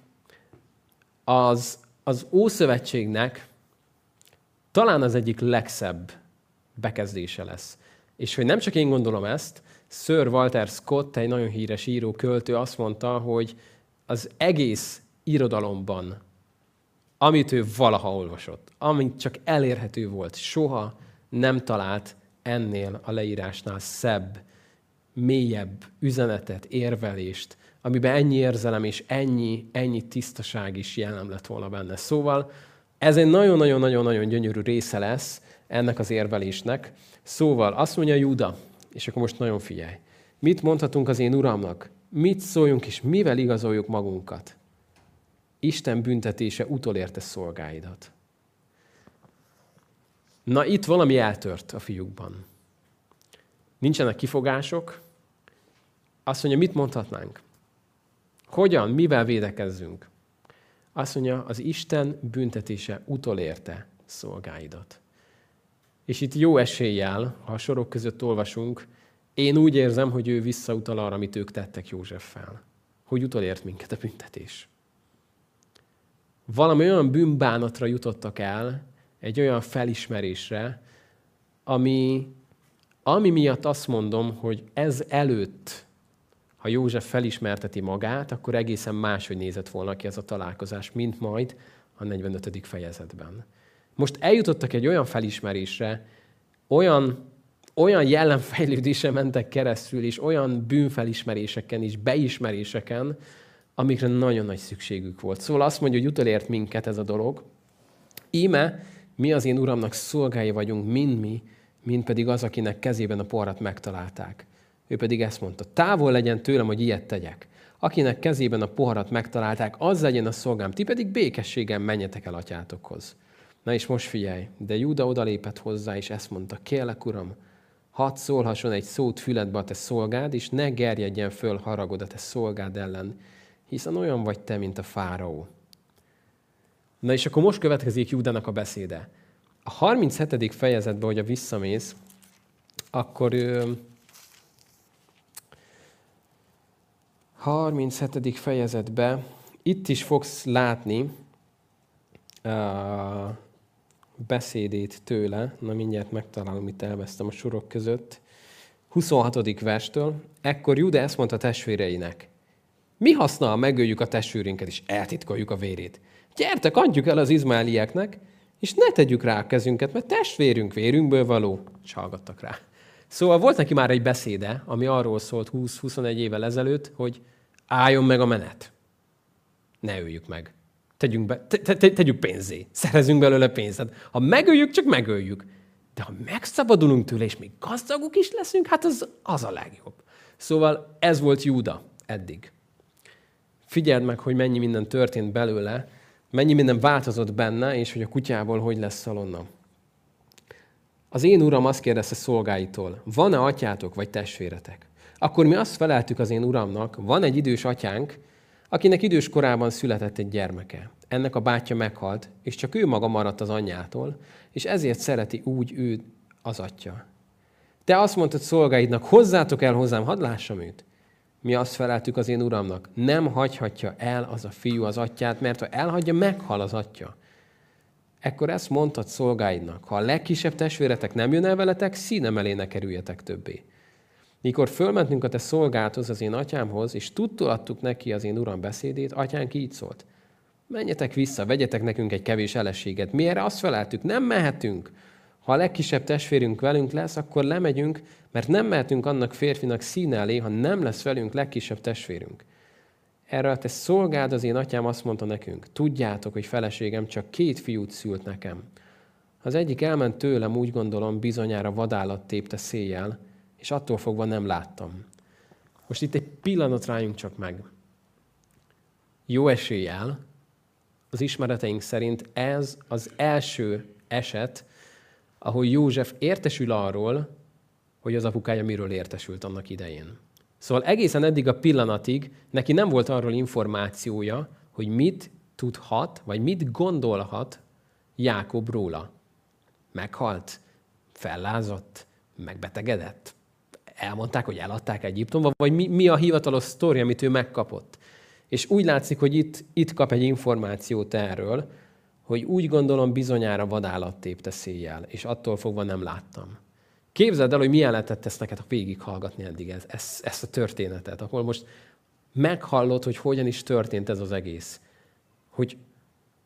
az az Ószövetségnek talán az egyik legszebb bekezdése lesz. És hogy nem csak én gondolom ezt, Sir Walter Scott, egy nagyon híres író, költő azt mondta, hogy az egész irodalomban amit ő valaha olvasott, amit csak elérhető volt, soha nem talált ennél a leírásnál szebb, mélyebb üzenetet, érvelést, amiben ennyi érzelem és ennyi, ennyi tisztaság is jelen lett volna benne. Szóval ez egy nagyon-nagyon-nagyon-nagyon gyönyörű része lesz ennek az érvelésnek. Szóval azt mondja Júda, és akkor most nagyon figyelj. Mit mondhatunk az én uramnak? Mit szóljunk és mivel igazoljuk magunkat? Isten büntetése utolérte szolgáidat. Na itt valami eltört a fiúkban. Nincsenek kifogások. Azt mondja, mit mondhatnánk? Hogyan, mivel védekezzünk? Azt mondja, az Isten büntetése utolérte szolgáidat. És itt jó eséllyel, ha a sorok között olvasunk, én úgy érzem, hogy ő visszautal arra, amit ők tettek Józseffel. Hogy utolért minket a büntetés valami olyan bűnbánatra jutottak el, egy olyan felismerésre, ami, ami miatt azt mondom, hogy ez előtt, ha József felismerteti magát, akkor egészen máshogy nézett volna ki ez a találkozás, mint majd a 45. fejezetben. Most eljutottak egy olyan felismerésre, olyan, olyan jellemfejlődése mentek keresztül, és olyan bűnfelismeréseken és beismeréseken, amikre nagyon nagy szükségük volt. Szóval azt mondja, hogy utolért minket ez a dolog. Íme, mi az én uramnak szolgái vagyunk, mind mi, mind pedig az, akinek kezében a porrat megtalálták. Ő pedig ezt mondta, távol legyen tőlem, hogy ilyet tegyek. Akinek kezében a poharat megtalálták, az legyen a szolgám, ti pedig békességen menjetek el atyátokhoz. Na és most figyelj, de Júda odalépett hozzá, és ezt mondta, kérlek, uram, hadd szólhasson egy szót füledbe a te szolgád, és ne gerjedjen föl haragod a te szolgád ellen, hiszen olyan vagy te, mint a fáraó. Na és akkor most következik Júdának a beszéde. A 37. fejezetben, hogy a visszamész, akkor ő, 37. fejezetben itt is fogsz látni a beszédét tőle. Na mindjárt megtalálom, itt elvesztem a sorok között. 26. verstől. Ekkor Júda ezt mondta testvéreinek. Mi haszna, ha megöljük a testvérünket és eltitkoljuk a vérét? Gyertek, adjuk el az izmálieknek, és ne tegyük rá a kezünket, mert testvérünk vérünkből való. És hallgattak rá. Szóval volt neki már egy beszéde, ami arról szólt 20-21 évvel ezelőtt, hogy álljon meg a menet. Ne öljük meg. Tegyünk, be, te, te, tegyük pénzé. Szerezünk belőle pénzt. Ha megöljük, csak megöljük. De ha megszabadulunk tőle, és még gazdagok is leszünk, hát az, az a legjobb. Szóval ez volt Júda eddig figyeld meg, hogy mennyi minden történt belőle, mennyi minden változott benne, és hogy a kutyából hogy lesz szalonna. Az én uram azt kérdezte szolgáitól, van-e atyátok vagy testvéretek? Akkor mi azt feleltük az én uramnak, van egy idős atyánk, akinek idős korában született egy gyermeke. Ennek a bátyja meghalt, és csak ő maga maradt az anyjától, és ezért szereti úgy ő az atya. Te azt mondtad szolgáidnak, hozzátok el hozzám, hadd lássam őt. Mi azt feleltük az én uramnak, nem hagyhatja el az a fiú az atyát, mert ha elhagyja, meghal az atya. Ekkor ezt mondtad szolgáidnak, ha a legkisebb testvéretek nem jön el veletek, színem elé ne kerüljetek többé. Mikor fölmentünk a te szolgálthoz, az én atyámhoz, és tudtul adtuk neki az én uram beszédét, atyánk így szólt. Menjetek vissza, vegyetek nekünk egy kevés eleséget. Mi erre azt feleltük, nem mehetünk. Ha a legkisebb testvérünk velünk lesz, akkor lemegyünk, mert nem mehetünk annak férfinak színe elé, ha nem lesz velünk legkisebb testvérünk. Erre a te szolgád az én atyám azt mondta nekünk, tudjátok, hogy feleségem csak két fiút szült nekem. Az egyik elment tőlem, úgy gondolom, bizonyára vadállat tépte széjjel, és attól fogva nem láttam. Most itt egy pillanat rájunk csak meg. Jó eséllyel, az ismereteink szerint ez az első eset, ahol József értesül arról, hogy az apukája miről értesült annak idején. Szóval egészen eddig a pillanatig neki nem volt arról információja, hogy mit tudhat, vagy mit gondolhat Jákob róla. Meghalt, fellázott, megbetegedett. Elmondták, hogy eladták Egyiptomba, vagy mi, mi a hivatalos sztori, amit ő megkapott. És úgy látszik, hogy itt, itt kap egy információt erről, hogy úgy gondolom bizonyára vadállat tépte széjjel, és attól fogva nem láttam. Képzeld el, hogy milyen lehetett ezt neked végighallgatni eddig ez, ez, ezt a történetet, ahol most meghallod, hogy hogyan is történt ez az egész. Hogy,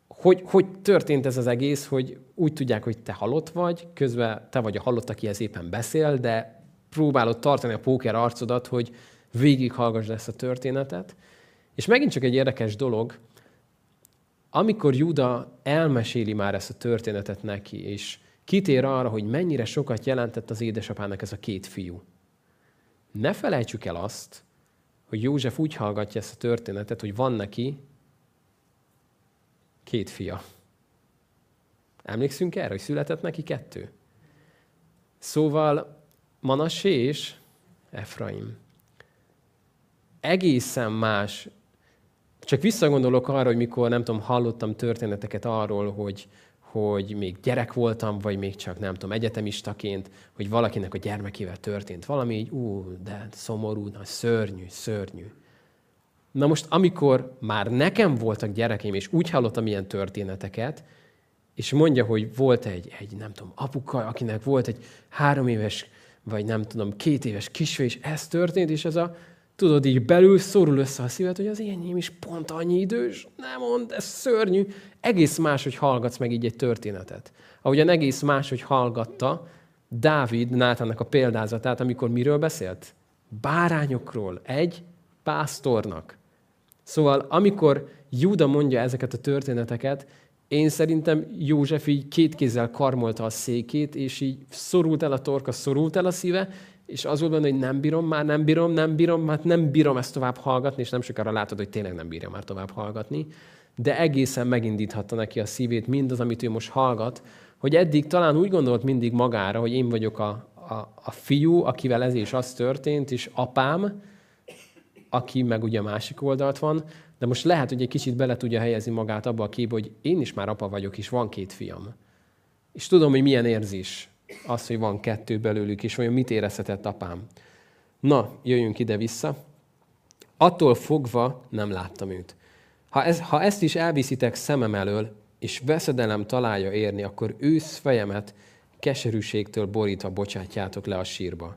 hogy, hogy történt ez az egész, hogy úgy tudják, hogy te halott vagy, közben te vagy a halott, akihez éppen beszél, de próbálod tartani a póker arcodat, hogy végighallgassd ezt a történetet. És megint csak egy érdekes dolog, amikor Juda elmeséli már ezt a történetet neki, és kitér arra, hogy mennyire sokat jelentett az édesapának ez a két fiú. Ne felejtsük el azt, hogy József úgy hallgatja ezt a történetet, hogy van neki két fia. Emlékszünk erre, hogy született neki kettő? Szóval Manassé és Efraim. Egészen más. Csak visszagondolok arra, hogy mikor, nem tudom, hallottam történeteket arról, hogy, hogy még gyerek voltam, vagy még csak nem tudom, egyetemistaként, hogy valakinek a gyermekével történt valami, így ú, de szomorú, na, szörnyű, szörnyű. Na most, amikor már nekem voltak gyerekeim, és úgy hallottam ilyen történeteket, és mondja, hogy volt egy, egy nem tudom, apuka, akinek volt egy három éves, vagy nem tudom, két éves kisfiú, és ez történt, és ez a tudod, így belül szorul össze a szíved, hogy az énnyém is pont annyi idős, nem mond, ez szörnyű. Egész más, hogy hallgatsz meg így egy történetet. Ahogyan egész más, hogy hallgatta Dávid Nátának a példázatát, amikor miről beszélt? Bárányokról, egy pásztornak. Szóval amikor Júda mondja ezeket a történeteket, én szerintem József így két kézzel karmolta a székét, és így szorult el a torka, szorult el a szíve, és az volt benne, hogy nem bírom, már nem bírom, nem bírom, már nem bírom ezt tovább hallgatni, és nem sokára látod, hogy tényleg nem bírja már tovább hallgatni, de egészen megindíthatta neki a szívét mindaz, amit ő most hallgat, hogy eddig talán úgy gondolt mindig magára, hogy én vagyok a, a, a fiú, akivel ez is az történt, és apám, aki meg ugye másik oldalt van, de most lehet, hogy egy kicsit bele tudja helyezni magát abba a képbe, hogy én is már apa vagyok, és van két fiam. És tudom, hogy milyen érzés az, hogy van kettő belőlük, és olyan mit érezhetett apám. Na, jöjjünk ide-vissza. Attól fogva nem láttam őt. Ha, ez, ha ezt is elviszitek szemem elől, és veszedelem találja érni, akkor ősz fejemet keserűségtől borítva bocsátjátok le a sírba.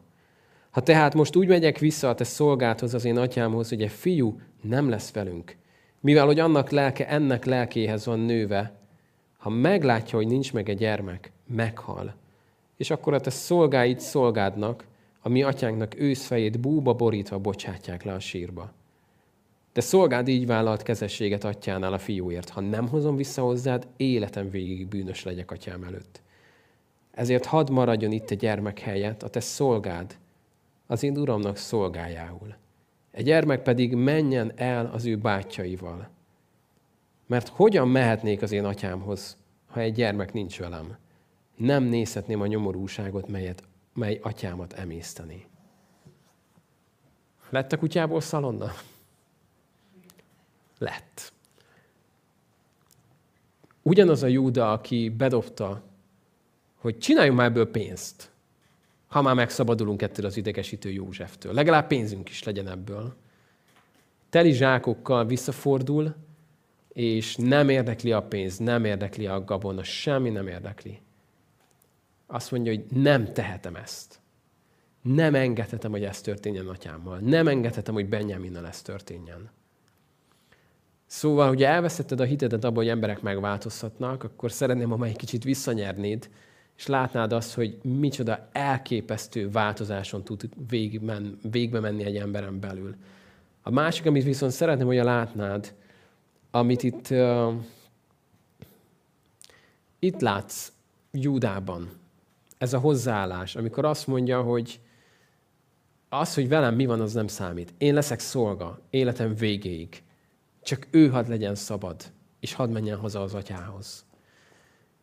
Ha tehát most úgy megyek vissza a te szolgáthoz, az én atyámhoz, hogy egy fiú nem lesz velünk, mivel hogy annak lelke ennek lelkéhez van nőve, ha meglátja, hogy nincs meg egy gyermek, meghal és akkor a te szolgáid szolgádnak, a mi atyánknak őszfejét búba borítva bocsátják le a sírba. De szolgád így vállalt kezességet atyánál a fiúért. Ha nem hozom vissza hozzád, életem végig bűnös legyek atyám előtt. Ezért hadd maradjon itt a gyermek helyett, a te szolgád, az én uramnak szolgájául. Egy gyermek pedig menjen el az ő bátyjaival. Mert hogyan mehetnék az én atyámhoz, ha egy gyermek nincs velem? Nem nézhetném a nyomorúságot, melyet, mely atyámat emészteni. Lett a kutyából szalonna? Lett. Ugyanaz a Júda, aki bedobta, hogy csináljunk már ebből pénzt, ha már megszabadulunk ettől az idegesítő Józseftől. Legalább pénzünk is legyen ebből. Teli zsákokkal visszafordul, és nem érdekli a pénz, nem érdekli a gabona, semmi nem érdekli azt mondja, hogy nem tehetem ezt. Nem engedhetem, hogy ez történjen atyámmal. Nem engedhetem, hogy Benjaminnal ez történjen. Szóval, hogy elveszetted a hitedet abban, hogy emberek megváltozhatnak, akkor szeretném, ha egy kicsit visszanyernéd, és látnád azt, hogy micsoda elképesztő változáson tud végben, végbe menni egy emberen belül. A másik, amit viszont szeretném, hogy látnád, amit itt, uh, itt látsz Júdában, ez a hozzáállás, amikor azt mondja, hogy az, hogy velem mi van, az nem számít. Én leszek szolga életem végéig. Csak ő hadd legyen szabad, és hadd menjen haza az atyához.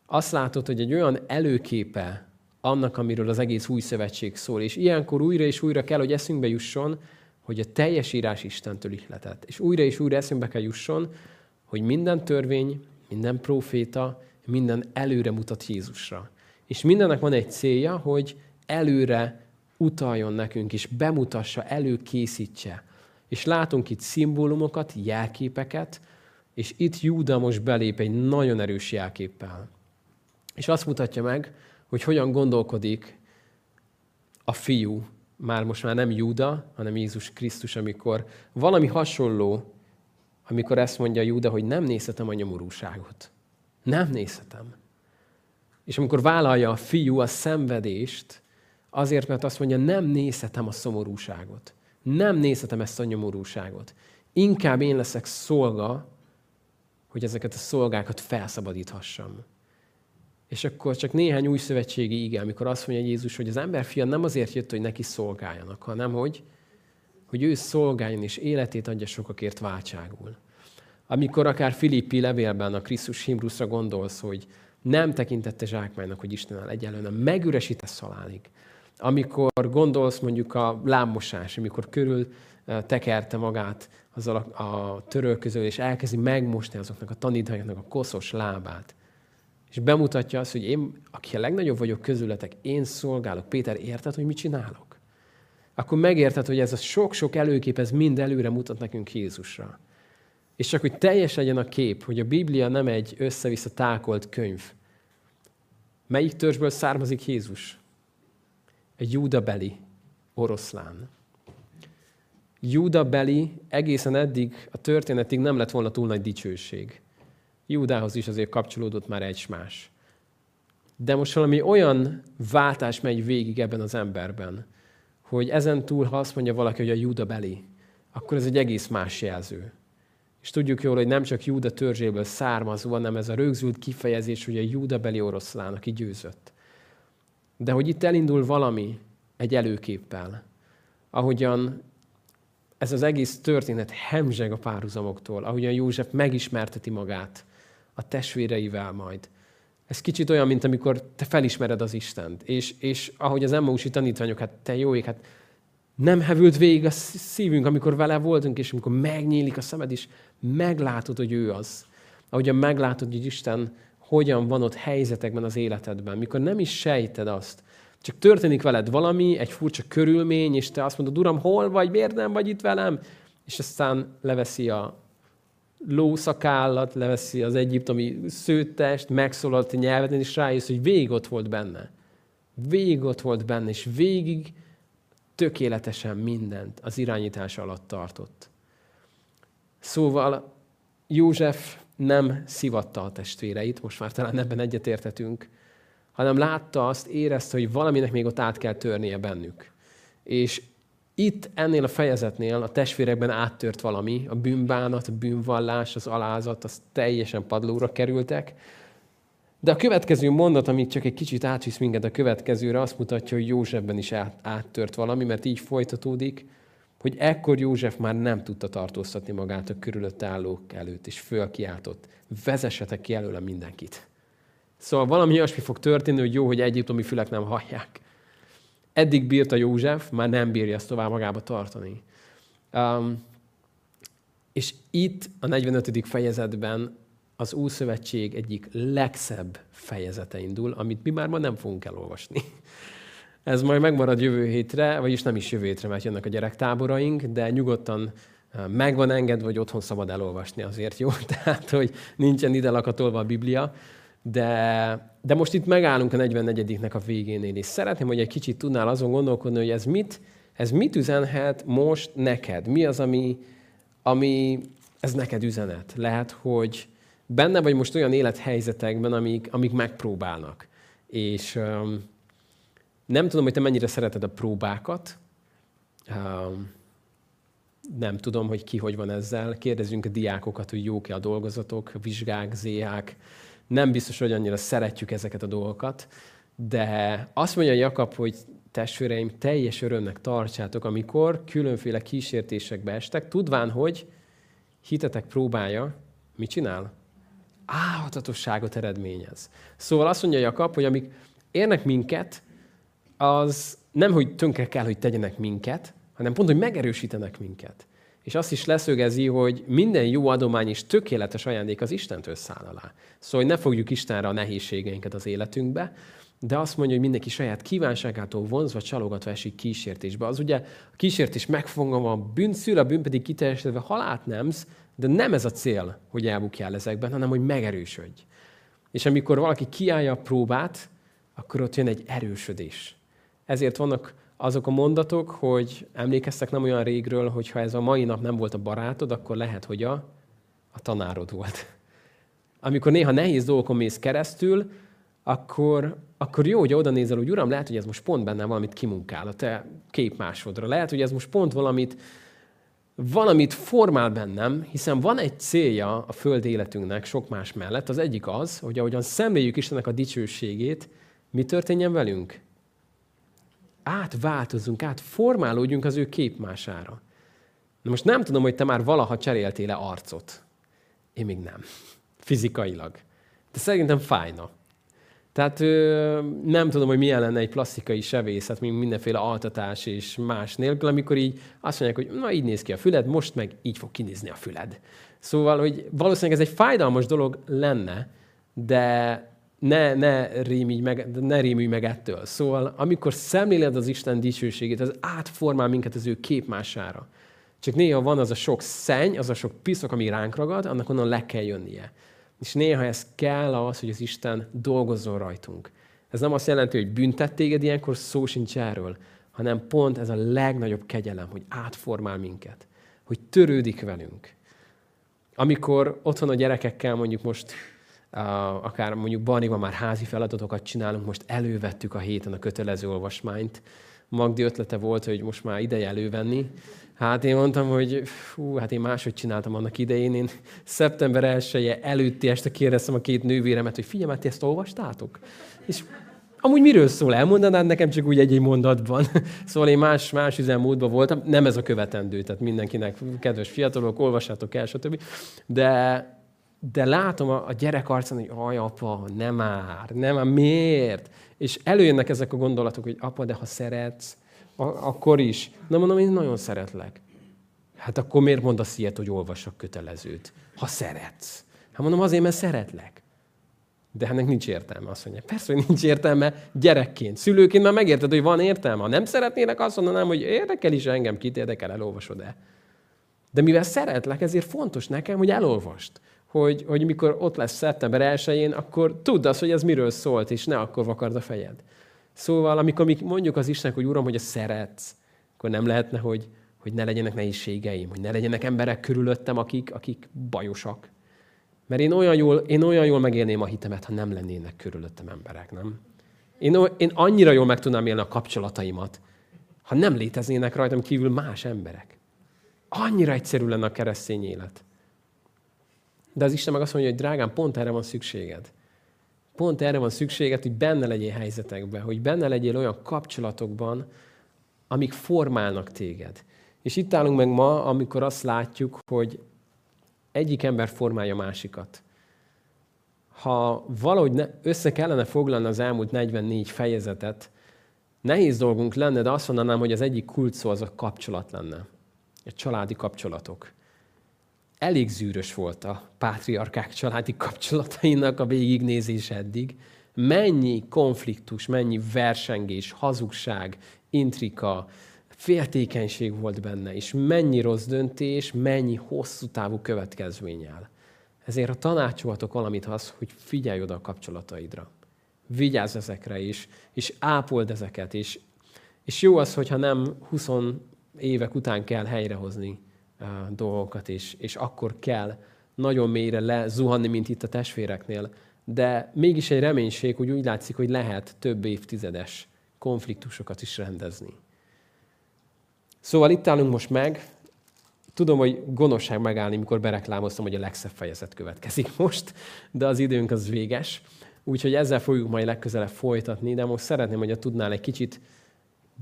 Azt látod, hogy egy olyan előképe annak, amiről az egész új szövetség szól, és ilyenkor újra és újra kell, hogy eszünkbe jusson, hogy a teljes írás Istentől ihletett. És újra és újra eszünkbe kell jusson, hogy minden törvény, minden proféta, minden előre mutat Jézusra. És mindennek van egy célja, hogy előre utaljon nekünk, és bemutassa, előkészítse. És látunk itt szimbólumokat, jelképeket, és itt Júda most belép egy nagyon erős jelképpel. És azt mutatja meg, hogy hogyan gondolkodik a fiú, már most már nem Júda, hanem Jézus Krisztus, amikor valami hasonló, amikor ezt mondja Júda, hogy nem nézhetem a nyomorúságot. Nem nézhetem. És amikor vállalja a fiú a szenvedést, azért, mert azt mondja, nem nézhetem a szomorúságot. Nem nézhetem ezt a nyomorúságot. Inkább én leszek szolga, hogy ezeket a szolgákat felszabadíthassam. És akkor csak néhány új szövetségi ige, amikor azt mondja Jézus, hogy az emberfia nem azért jött, hogy neki szolgáljanak, hanem hogy, hogy ő szolgáljon és életét adja sokakért váltságul. Amikor akár Filippi levélben a Krisztus Himruszra gondolsz, hogy nem tekintette zsákmánynak, hogy Istennel egyenlően megüresítesz szalálig. Amikor gondolsz mondjuk a lámmosás, amikor körül tekerte magát azzal a, a törölköző, és elkezdi megmosni azoknak a tanítványoknak a koszos lábát. És bemutatja azt, hogy én, aki a legnagyobb vagyok közületek, én szolgálok. Péter, érted, hogy mit csinálok? Akkor megérted, hogy ez a sok-sok előkép, ez mind előre mutat nekünk Jézusra. És csak, hogy teljes legyen a kép, hogy a Biblia nem egy össze-vissza tákolt könyv. Melyik törzsből származik Jézus? Egy júdabeli oroszlán. Júdabeli egészen eddig, a történetig nem lett volna túl nagy dicsőség. Júdához is azért kapcsolódott már egy más. De most valami olyan váltás megy végig ebben az emberben, hogy ezen túl, ha azt mondja valaki, hogy a Júda beli, akkor ez egy egész más jelző. És tudjuk jól, hogy nem csak Júda törzséből származó, hanem ez a rögzült kifejezés, hogy a Júda beli oroszlán, aki győzött. De hogy itt elindul valami egy előképpel, ahogyan ez az egész történet hemzseg a párhuzamoktól, ahogyan József megismerteti magát a testvéreivel majd. Ez kicsit olyan, mint amikor te felismered az Istent, és, és ahogy az Emmausi tanítványok, hát te jó ég, hát nem hevült végig a szívünk, amikor vele voltunk, és amikor megnyílik a szemed, és meglátod, hogy ő az. Ahogyan meglátod, hogy Isten hogyan van ott helyzetekben az életedben, mikor nem is sejted azt, csak történik veled valami, egy furcsa körülmény, és te azt mondod, Uram, hol vagy, miért nem vagy itt velem? És aztán leveszi a lószakállat, leveszi az egyiptomi szőttest, megszólalt a nyelveden, és rájössz, hogy végig ott volt benne. Végig ott volt benne, és végig tökéletesen mindent az irányítás alatt tartott. Szóval József nem szivatta a testvéreit, most már talán ebben egyetértetünk, hanem látta azt, érezte, hogy valaminek még ott át kell törnie bennük. És itt ennél a fejezetnél a testvérekben áttört valami, a bűnbánat, a bűnvallás, az alázat, az teljesen padlóra kerültek. De a következő mondat, amit csak egy kicsit átvisz minket a következőre, azt mutatja, hogy Józsefben is áttört valami, mert így folytatódik, hogy ekkor József már nem tudta tartóztatni magát a körülött állók előtt, és fölkiáltott, vezessetek ki előle mindenkit. Szóval valami olyasmi fog történni, hogy jó, hogy egyiptomi fülek nem hallják. Eddig bírta József, már nem bírja ezt tovább magába tartani. Um, és itt a 45. fejezetben az Újszövetség egyik legszebb fejezete indul, amit mi már ma nem fogunk elolvasni. Ez majd megmarad jövő hétre, vagyis nem is jövő hétre, mert jönnek a gyerektáboraink, de nyugodtan meg van engedve, hogy otthon szabad elolvasni azért, jó? Tehát, hogy nincsen ide lakatolva a Biblia, De, de most itt megállunk a 44-nek a végénél, és szeretném, hogy egy kicsit tudnál azon gondolkodni, hogy ez mit, ez mit üzenhet most neked? Mi az, ami, ami ez neked üzenet? Lehet, hogy benne vagy most olyan élethelyzetekben, amik, amik megpróbálnak. És um, nem tudom, hogy te mennyire szereted a próbákat. Um, nem tudom, hogy ki hogy van ezzel. Kérdezünk a diákokat, hogy jók-e a dolgozatok, a vizsgák, zéhák. Nem biztos, hogy annyira szeretjük ezeket a dolgokat. De azt mondja Jakab, hogy testvéreim, teljes örömnek tartsátok, amikor különféle kísértésekbe estek, tudván, hogy hitetek próbája mit csinál? Álhatatosságot eredményez. Szóval azt mondja Jakab, hogy amik érnek minket, az nem, hogy tönkre kell, hogy tegyenek minket, hanem pont, hogy megerősítenek minket. És azt is leszögezi, hogy minden jó adomány és tökéletes ajándék az Istentől száll alá. Szóval, hogy ne fogjuk Istenre a nehézségeinket az életünkbe, de azt mondja, hogy mindenki saját kívánságától vonzva, csalogatva esik kísértésbe. Az ugye a kísértés megfogva a bűn szül, a bűn pedig kiteljesedve halált nemsz, de nem ez a cél, hogy elbukjál ezekben, hanem hogy megerősödj. És amikor valaki kiállja a próbát, akkor ott jön egy erősödés. Ezért vannak azok a mondatok, hogy emlékeztek nem olyan régről, hogy ha ez a mai nap nem volt a barátod, akkor lehet, hogy a, a tanárod volt. Amikor néha nehéz dolgokon mész keresztül, akkor, akkor jó, hogy oda nézel, hogy uram, lehet, hogy ez most pont benne valamit kimunkál a te képmásodra. Lehet, hogy ez most pont valamit, valamit formál bennem, hiszen van egy célja a föld életünknek sok más mellett. Az egyik az, hogy ahogyan szemléljük Istennek a dicsőségét, mi történjen velünk? Átváltozunk, átformálódjunk az ő képmására. Na most nem tudom, hogy te már valaha cseréltél-e arcot. Én még nem. Fizikailag. De szerintem fájna. Tehát nem tudom, hogy milyen lenne egy plastikai sevészet, mint mindenféle altatás és más nélkül, amikor így azt mondják, hogy na így néz ki a füled, most meg így fog kinézni a füled. Szóval, hogy valószínűleg ez egy fájdalmas dolog lenne, de ne, ne, rémülj meg, ne rémülj meg ettől. Szóval, amikor szemléled az Isten dicsőségét, az átformál minket az ő képmására. Csak néha van az a sok szenny, az a sok piszok, ami ránk ragad, annak onnan le kell jönnie. És néha ez kell az, hogy az Isten dolgozzon rajtunk. Ez nem azt jelenti, hogy büntet téged ilyenkor, szó sincs erről, hanem pont ez a legnagyobb kegyelem, hogy átformál minket, hogy törődik velünk. Amikor otthon a gyerekekkel mondjuk most akár mondjuk Barniban már házi feladatokat csinálunk, most elővettük a héten a kötelező olvasmányt. Magdi ötlete volt, hogy most már ideje elővenni, Hát én mondtam, hogy fú, hát én máshogy csináltam annak idején. Én szeptember 1 -e előtti este kérdeztem a két nővéremet, hogy figyelj, hát ti ezt olvastátok? És amúgy miről szól? Elmondanád nekem csak úgy egy-egy mondatban. Szóval én más, más üzemmódban voltam. Nem ez a követendő, tehát mindenkinek, kedves fiatalok, olvassátok el, stb. De, de látom a, a gyerek arcán, hogy aj, apa, nem már, nem már, miért? És előjönnek ezek a gondolatok, hogy apa, de ha szeretsz, akkor is. Na mondom, én nagyon szeretlek. Hát akkor miért mondasz ilyet, hogy olvassak kötelezőt? Ha szeretsz. Hát mondom, azért, mert szeretlek. De ennek nincs értelme, azt mondja. Persze, hogy nincs értelme gyerekként. Szülőként már megérted, hogy van értelme. Ha nem szeretnének, azt mondanám, hogy érdekel is engem, kit érdekel, elolvasod-e. De mivel szeretlek, ezért fontos nekem, hogy elolvast. Hogy, hogy mikor ott lesz szeptember 1 akkor tudd azt, hogy ez miről szólt, és ne akkor vakard a fejed. Szóval, amikor mi mondjuk az Istennek, hogy Uram, hogy a szeretsz, akkor nem lehetne, hogy, hogy ne legyenek nehézségeim, hogy ne legyenek emberek körülöttem, akik, akik bajosak. Mert én olyan, jól, én olyan jól megélném a hitemet, ha nem lennének körülöttem emberek, nem? Én, én annyira jól meg tudnám élni a kapcsolataimat, ha nem léteznének rajtam kívül más emberek. Annyira egyszerű lenne a keresztény élet. De az Isten meg azt mondja, hogy drágám, pont erre van szükséged. Pont erre van szükséged, hogy benne legyél helyzetekben, hogy benne legyél olyan kapcsolatokban, amik formálnak téged. És itt állunk meg ma, amikor azt látjuk, hogy egyik ember formálja másikat. Ha valahogy ne, össze kellene foglalni az elmúlt 44 fejezetet, nehéz dolgunk lenne, de azt mondanám, hogy az egyik kulcsszó az a kapcsolat lenne. A családi kapcsolatok elég zűrös volt a pátriarkák családi kapcsolatainak a végignézés eddig. Mennyi konfliktus, mennyi versengés, hazugság, intrika, féltékenység volt benne, és mennyi rossz döntés, mennyi hosszú távú következménnyel. Ezért a tanácsolhatok valamit az, hogy figyelj oda a kapcsolataidra. Vigyázz ezekre is, és ápold ezeket, és, és jó az, hogyha nem 20 évek után kell helyrehozni dolgokat, és, és akkor kell nagyon mélyre lezuhanni, mint itt a testvéreknél, de mégis egy reménység, hogy úgy látszik, hogy lehet több évtizedes konfliktusokat is rendezni. Szóval itt állunk most meg. Tudom, hogy gonoszság megállni, mikor bereklámoztam, hogy a legszebb fejezet következik most, de az időnk az véges. Úgyhogy ezzel fogjuk majd legközelebb folytatni, de most szeretném, hogy tudnál egy kicsit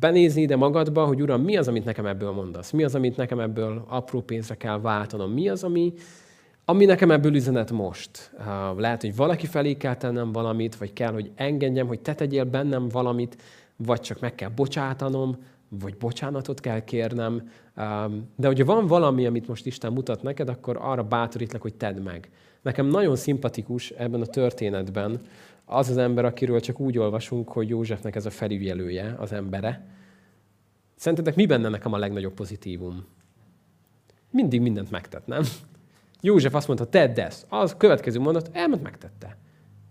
benézni ide magadba, hogy Uram, mi az, amit nekem ebből mondasz? Mi az, amit nekem ebből apró pénzre kell váltanom? Mi az, ami, ami nekem ebből üzenet most? Lehet, hogy valaki felé kell tennem valamit, vagy kell, hogy engedjem, hogy te tegyél bennem valamit, vagy csak meg kell bocsátanom, vagy bocsánatot kell kérnem. De hogyha van valami, amit most Isten mutat neked, akkor arra bátorítlak, hogy tedd meg. Nekem nagyon szimpatikus ebben a történetben az az ember, akiről csak úgy olvasunk, hogy Józsefnek ez a felügyelője, az embere. Szerintetek mi benne nekem a legnagyobb pozitívum? Mindig mindent megtett, nem? József azt mondta, tedd ezt. Az következő mondat, elment, megtette.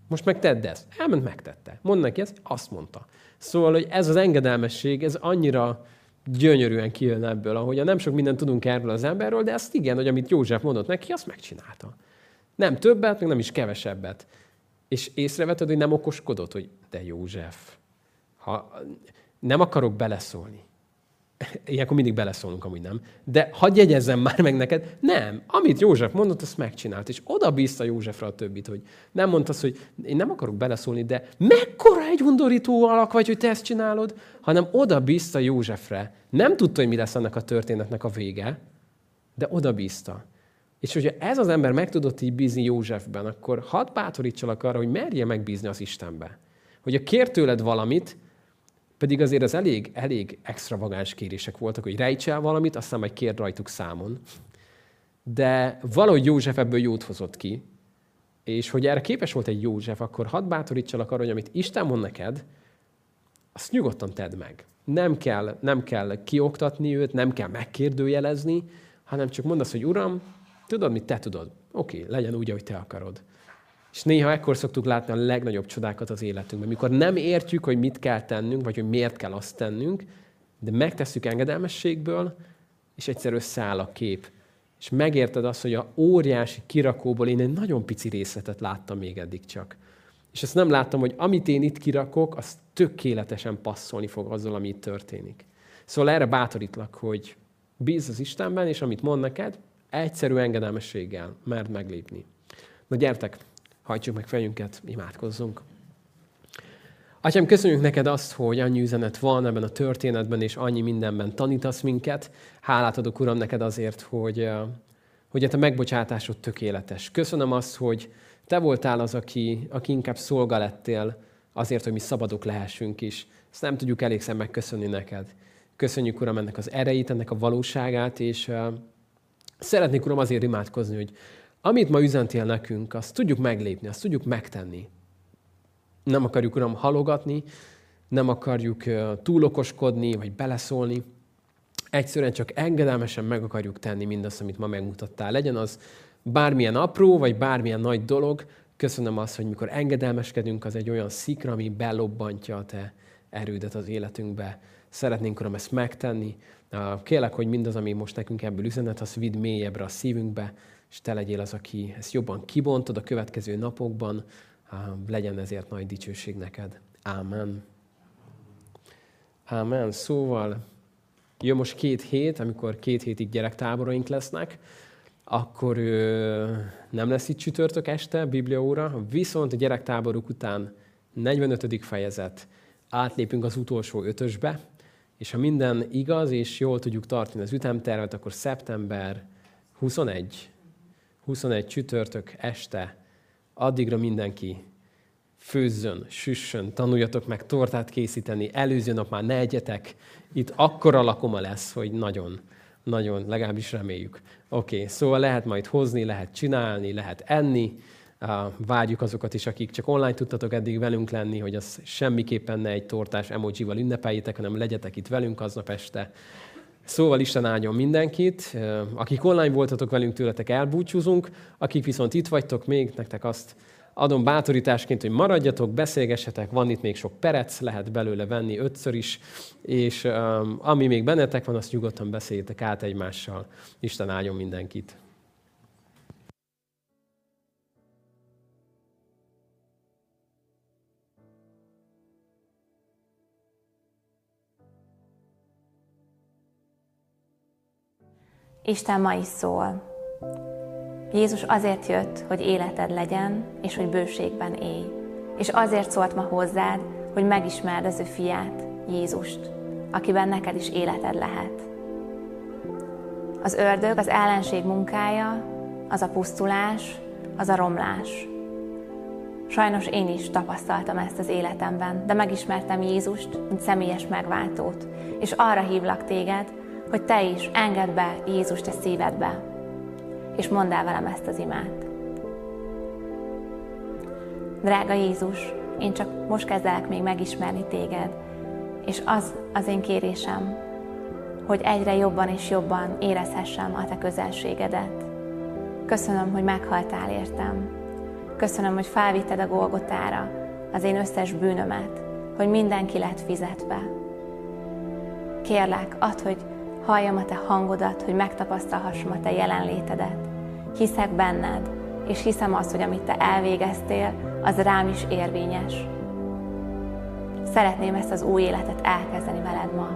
Most meg tedd ezt. Elment, megtette. Mondd neki ezt, azt mondta. Szóval, hogy ez az engedelmesség, ez annyira gyönyörűen kijön ebből, ahogy nem sok mindent tudunk erről az emberről, de ezt igen, hogy amit József mondott neki, azt megcsinálta. Nem többet, meg nem is kevesebbet. És észreveted, hogy nem okoskodott, hogy de József, ha nem akarok beleszólni. Ilyenkor mindig beleszólunk, amúgy nem. De hagyj jegyezzem már meg neked, nem. Amit József mondott, azt megcsinált. És oda bízta Józsefra a többit, hogy nem mondta hogy én nem akarok beleszólni, de mekkora egy undorító alak vagy, hogy te ezt csinálod, hanem oda bízta Józsefre. Nem tudta, hogy mi lesz ennek a történetnek a vége, de oda bízta. És hogyha ez az ember meg tudott így bízni Józsefben, akkor hadd bátorítsalak arra, hogy merje megbízni az Istenbe. Hogy a kér tőled valamit, pedig azért az elég, elég extravagáns kérések voltak, hogy rejts el valamit, aztán majd kérd rajtuk számon. De valahogy József ebből jót hozott ki, és hogy erre képes volt egy József, akkor hadd bátorítsalak arra, hogy amit Isten mond neked, azt nyugodtan tedd meg. Nem kell, nem kell kioktatni őt, nem kell megkérdőjelezni, hanem csak mondd azt, hogy Uram, tudod, mit te tudod. Oké, legyen úgy, ahogy te akarod. És néha ekkor szoktuk látni a legnagyobb csodákat az életünkben, mikor nem értjük, hogy mit kell tennünk, vagy hogy miért kell azt tennünk, de megtesszük engedelmességből, és egyszer összeáll a kép. És megérted azt, hogy a óriási kirakóból én egy nagyon pici részletet láttam még eddig csak. És ezt nem láttam, hogy amit én itt kirakok, az tökéletesen passzolni fog azzal, ami itt történik. Szóval erre bátorítlak, hogy bízz az Istenben, és amit mond neked, egyszerű engedelmességgel mert meglépni. Na gyertek, hajtsuk meg fejünket, imádkozzunk. Atyám, köszönjük neked azt, hogy annyi üzenet van ebben a történetben, és annyi mindenben tanítasz minket. Hálát adok, Uram, neked azért, hogy, hogy a te megbocsátásod tökéletes. Köszönöm azt, hogy te voltál az, aki, aki inkább szolga lettél azért, hogy mi szabadok lehessünk is. Ezt nem tudjuk elégszer megköszönni neked. Köszönjük, Uram, ennek az erejét, ennek a valóságát, és szeretnék, Uram, azért imádkozni, hogy amit ma üzentél nekünk, azt tudjuk meglépni, azt tudjuk megtenni. Nem akarjuk, Uram, halogatni, nem akarjuk túlokoskodni, vagy beleszólni. Egyszerűen csak engedelmesen meg akarjuk tenni mindazt, amit ma megmutattál. Legyen az bármilyen apró, vagy bármilyen nagy dolog, köszönöm azt, hogy mikor engedelmeskedünk, az egy olyan szikra, ami belobbantja a te erődet az életünkbe. Szeretnénk, Uram, ezt megtenni. Kélek, hogy mindaz, ami most nekünk ebből üzenet, az vidd mélyebbre a szívünkbe, és te legyél az, aki ezt jobban kibontod a következő napokban, legyen ezért nagy dicsőség neked. Ámen. Ámen. Szóval jön most két hét, amikor két hétig gyerektáboraink lesznek, akkor ö, nem lesz itt csütörtök este Bibliaóra, viszont a gyerektáboruk után 45. fejezet, átlépünk az utolsó ötösbe, és ha minden igaz, és jól tudjuk tartani az ütemtervet, akkor szeptember 21 21 csütörtök este, addigra mindenki főzzön, süssön, tanuljatok meg tortát készíteni, előző nap már ne egyetek, itt akkora lakoma lesz, hogy nagyon, nagyon, legalábbis reméljük. Oké, okay, szóval lehet majd hozni, lehet csinálni, lehet enni, várjuk azokat is, akik csak online tudtatok eddig velünk lenni, hogy az semmiképpen ne egy tortás emojival ünnepeljétek, hanem legyetek itt velünk aznap este. Szóval Isten áldjon mindenkit. Akik online voltatok velünk, tőletek elbúcsúzunk. Akik viszont itt vagytok még, nektek azt adom bátorításként, hogy maradjatok, beszélgessetek, van itt még sok perec, lehet belőle venni ötször is, és ami még bennetek van, azt nyugodtan beszéljétek át egymással. Isten áldjon mindenkit. Isten ma is szól. Jézus azért jött, hogy életed legyen, és hogy bőségben élj. És azért szólt ma hozzád, hogy megismerd az ő fiát, Jézust, akiben neked is életed lehet. Az ördög, az ellenség munkája, az a pusztulás, az a romlás. Sajnos én is tapasztaltam ezt az életemben, de megismertem Jézust, mint személyes megváltót, és arra hívlak téged, hogy te is engedd be Jézust a szívedbe, és mondd el velem ezt az imát. Drága Jézus, én csak most kezdelek még megismerni téged, és az az én kérésem, hogy egyre jobban és jobban érezhessem a te közelségedet. Köszönöm, hogy meghaltál értem. Köszönöm, hogy felvitted a Golgotára az én összes bűnömet, hogy mindenki lett fizetve. Kérlek, add, hogy halljam a Te hangodat, hogy megtapasztalhassam a Te jelenlétedet. Hiszek benned, és hiszem azt, hogy amit Te elvégeztél, az rám is érvényes. Szeretném ezt az új életet elkezdeni veled ma.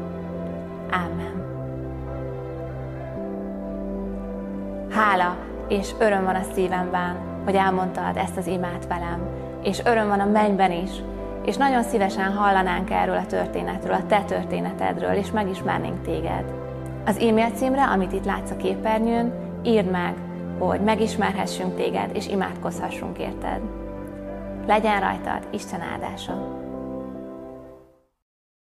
Amen. Hála és öröm van a szívemben, hogy elmondtad ezt az imát velem, és öröm van a mennyben is, és nagyon szívesen hallanánk erről a történetről, a te történetedről, és megismernénk téged. Az e-mail címre, amit itt látsz a képernyőn, írd meg, hogy megismerhessünk téged, és imádkozhassunk érted. Legyen rajtad Isten áldása!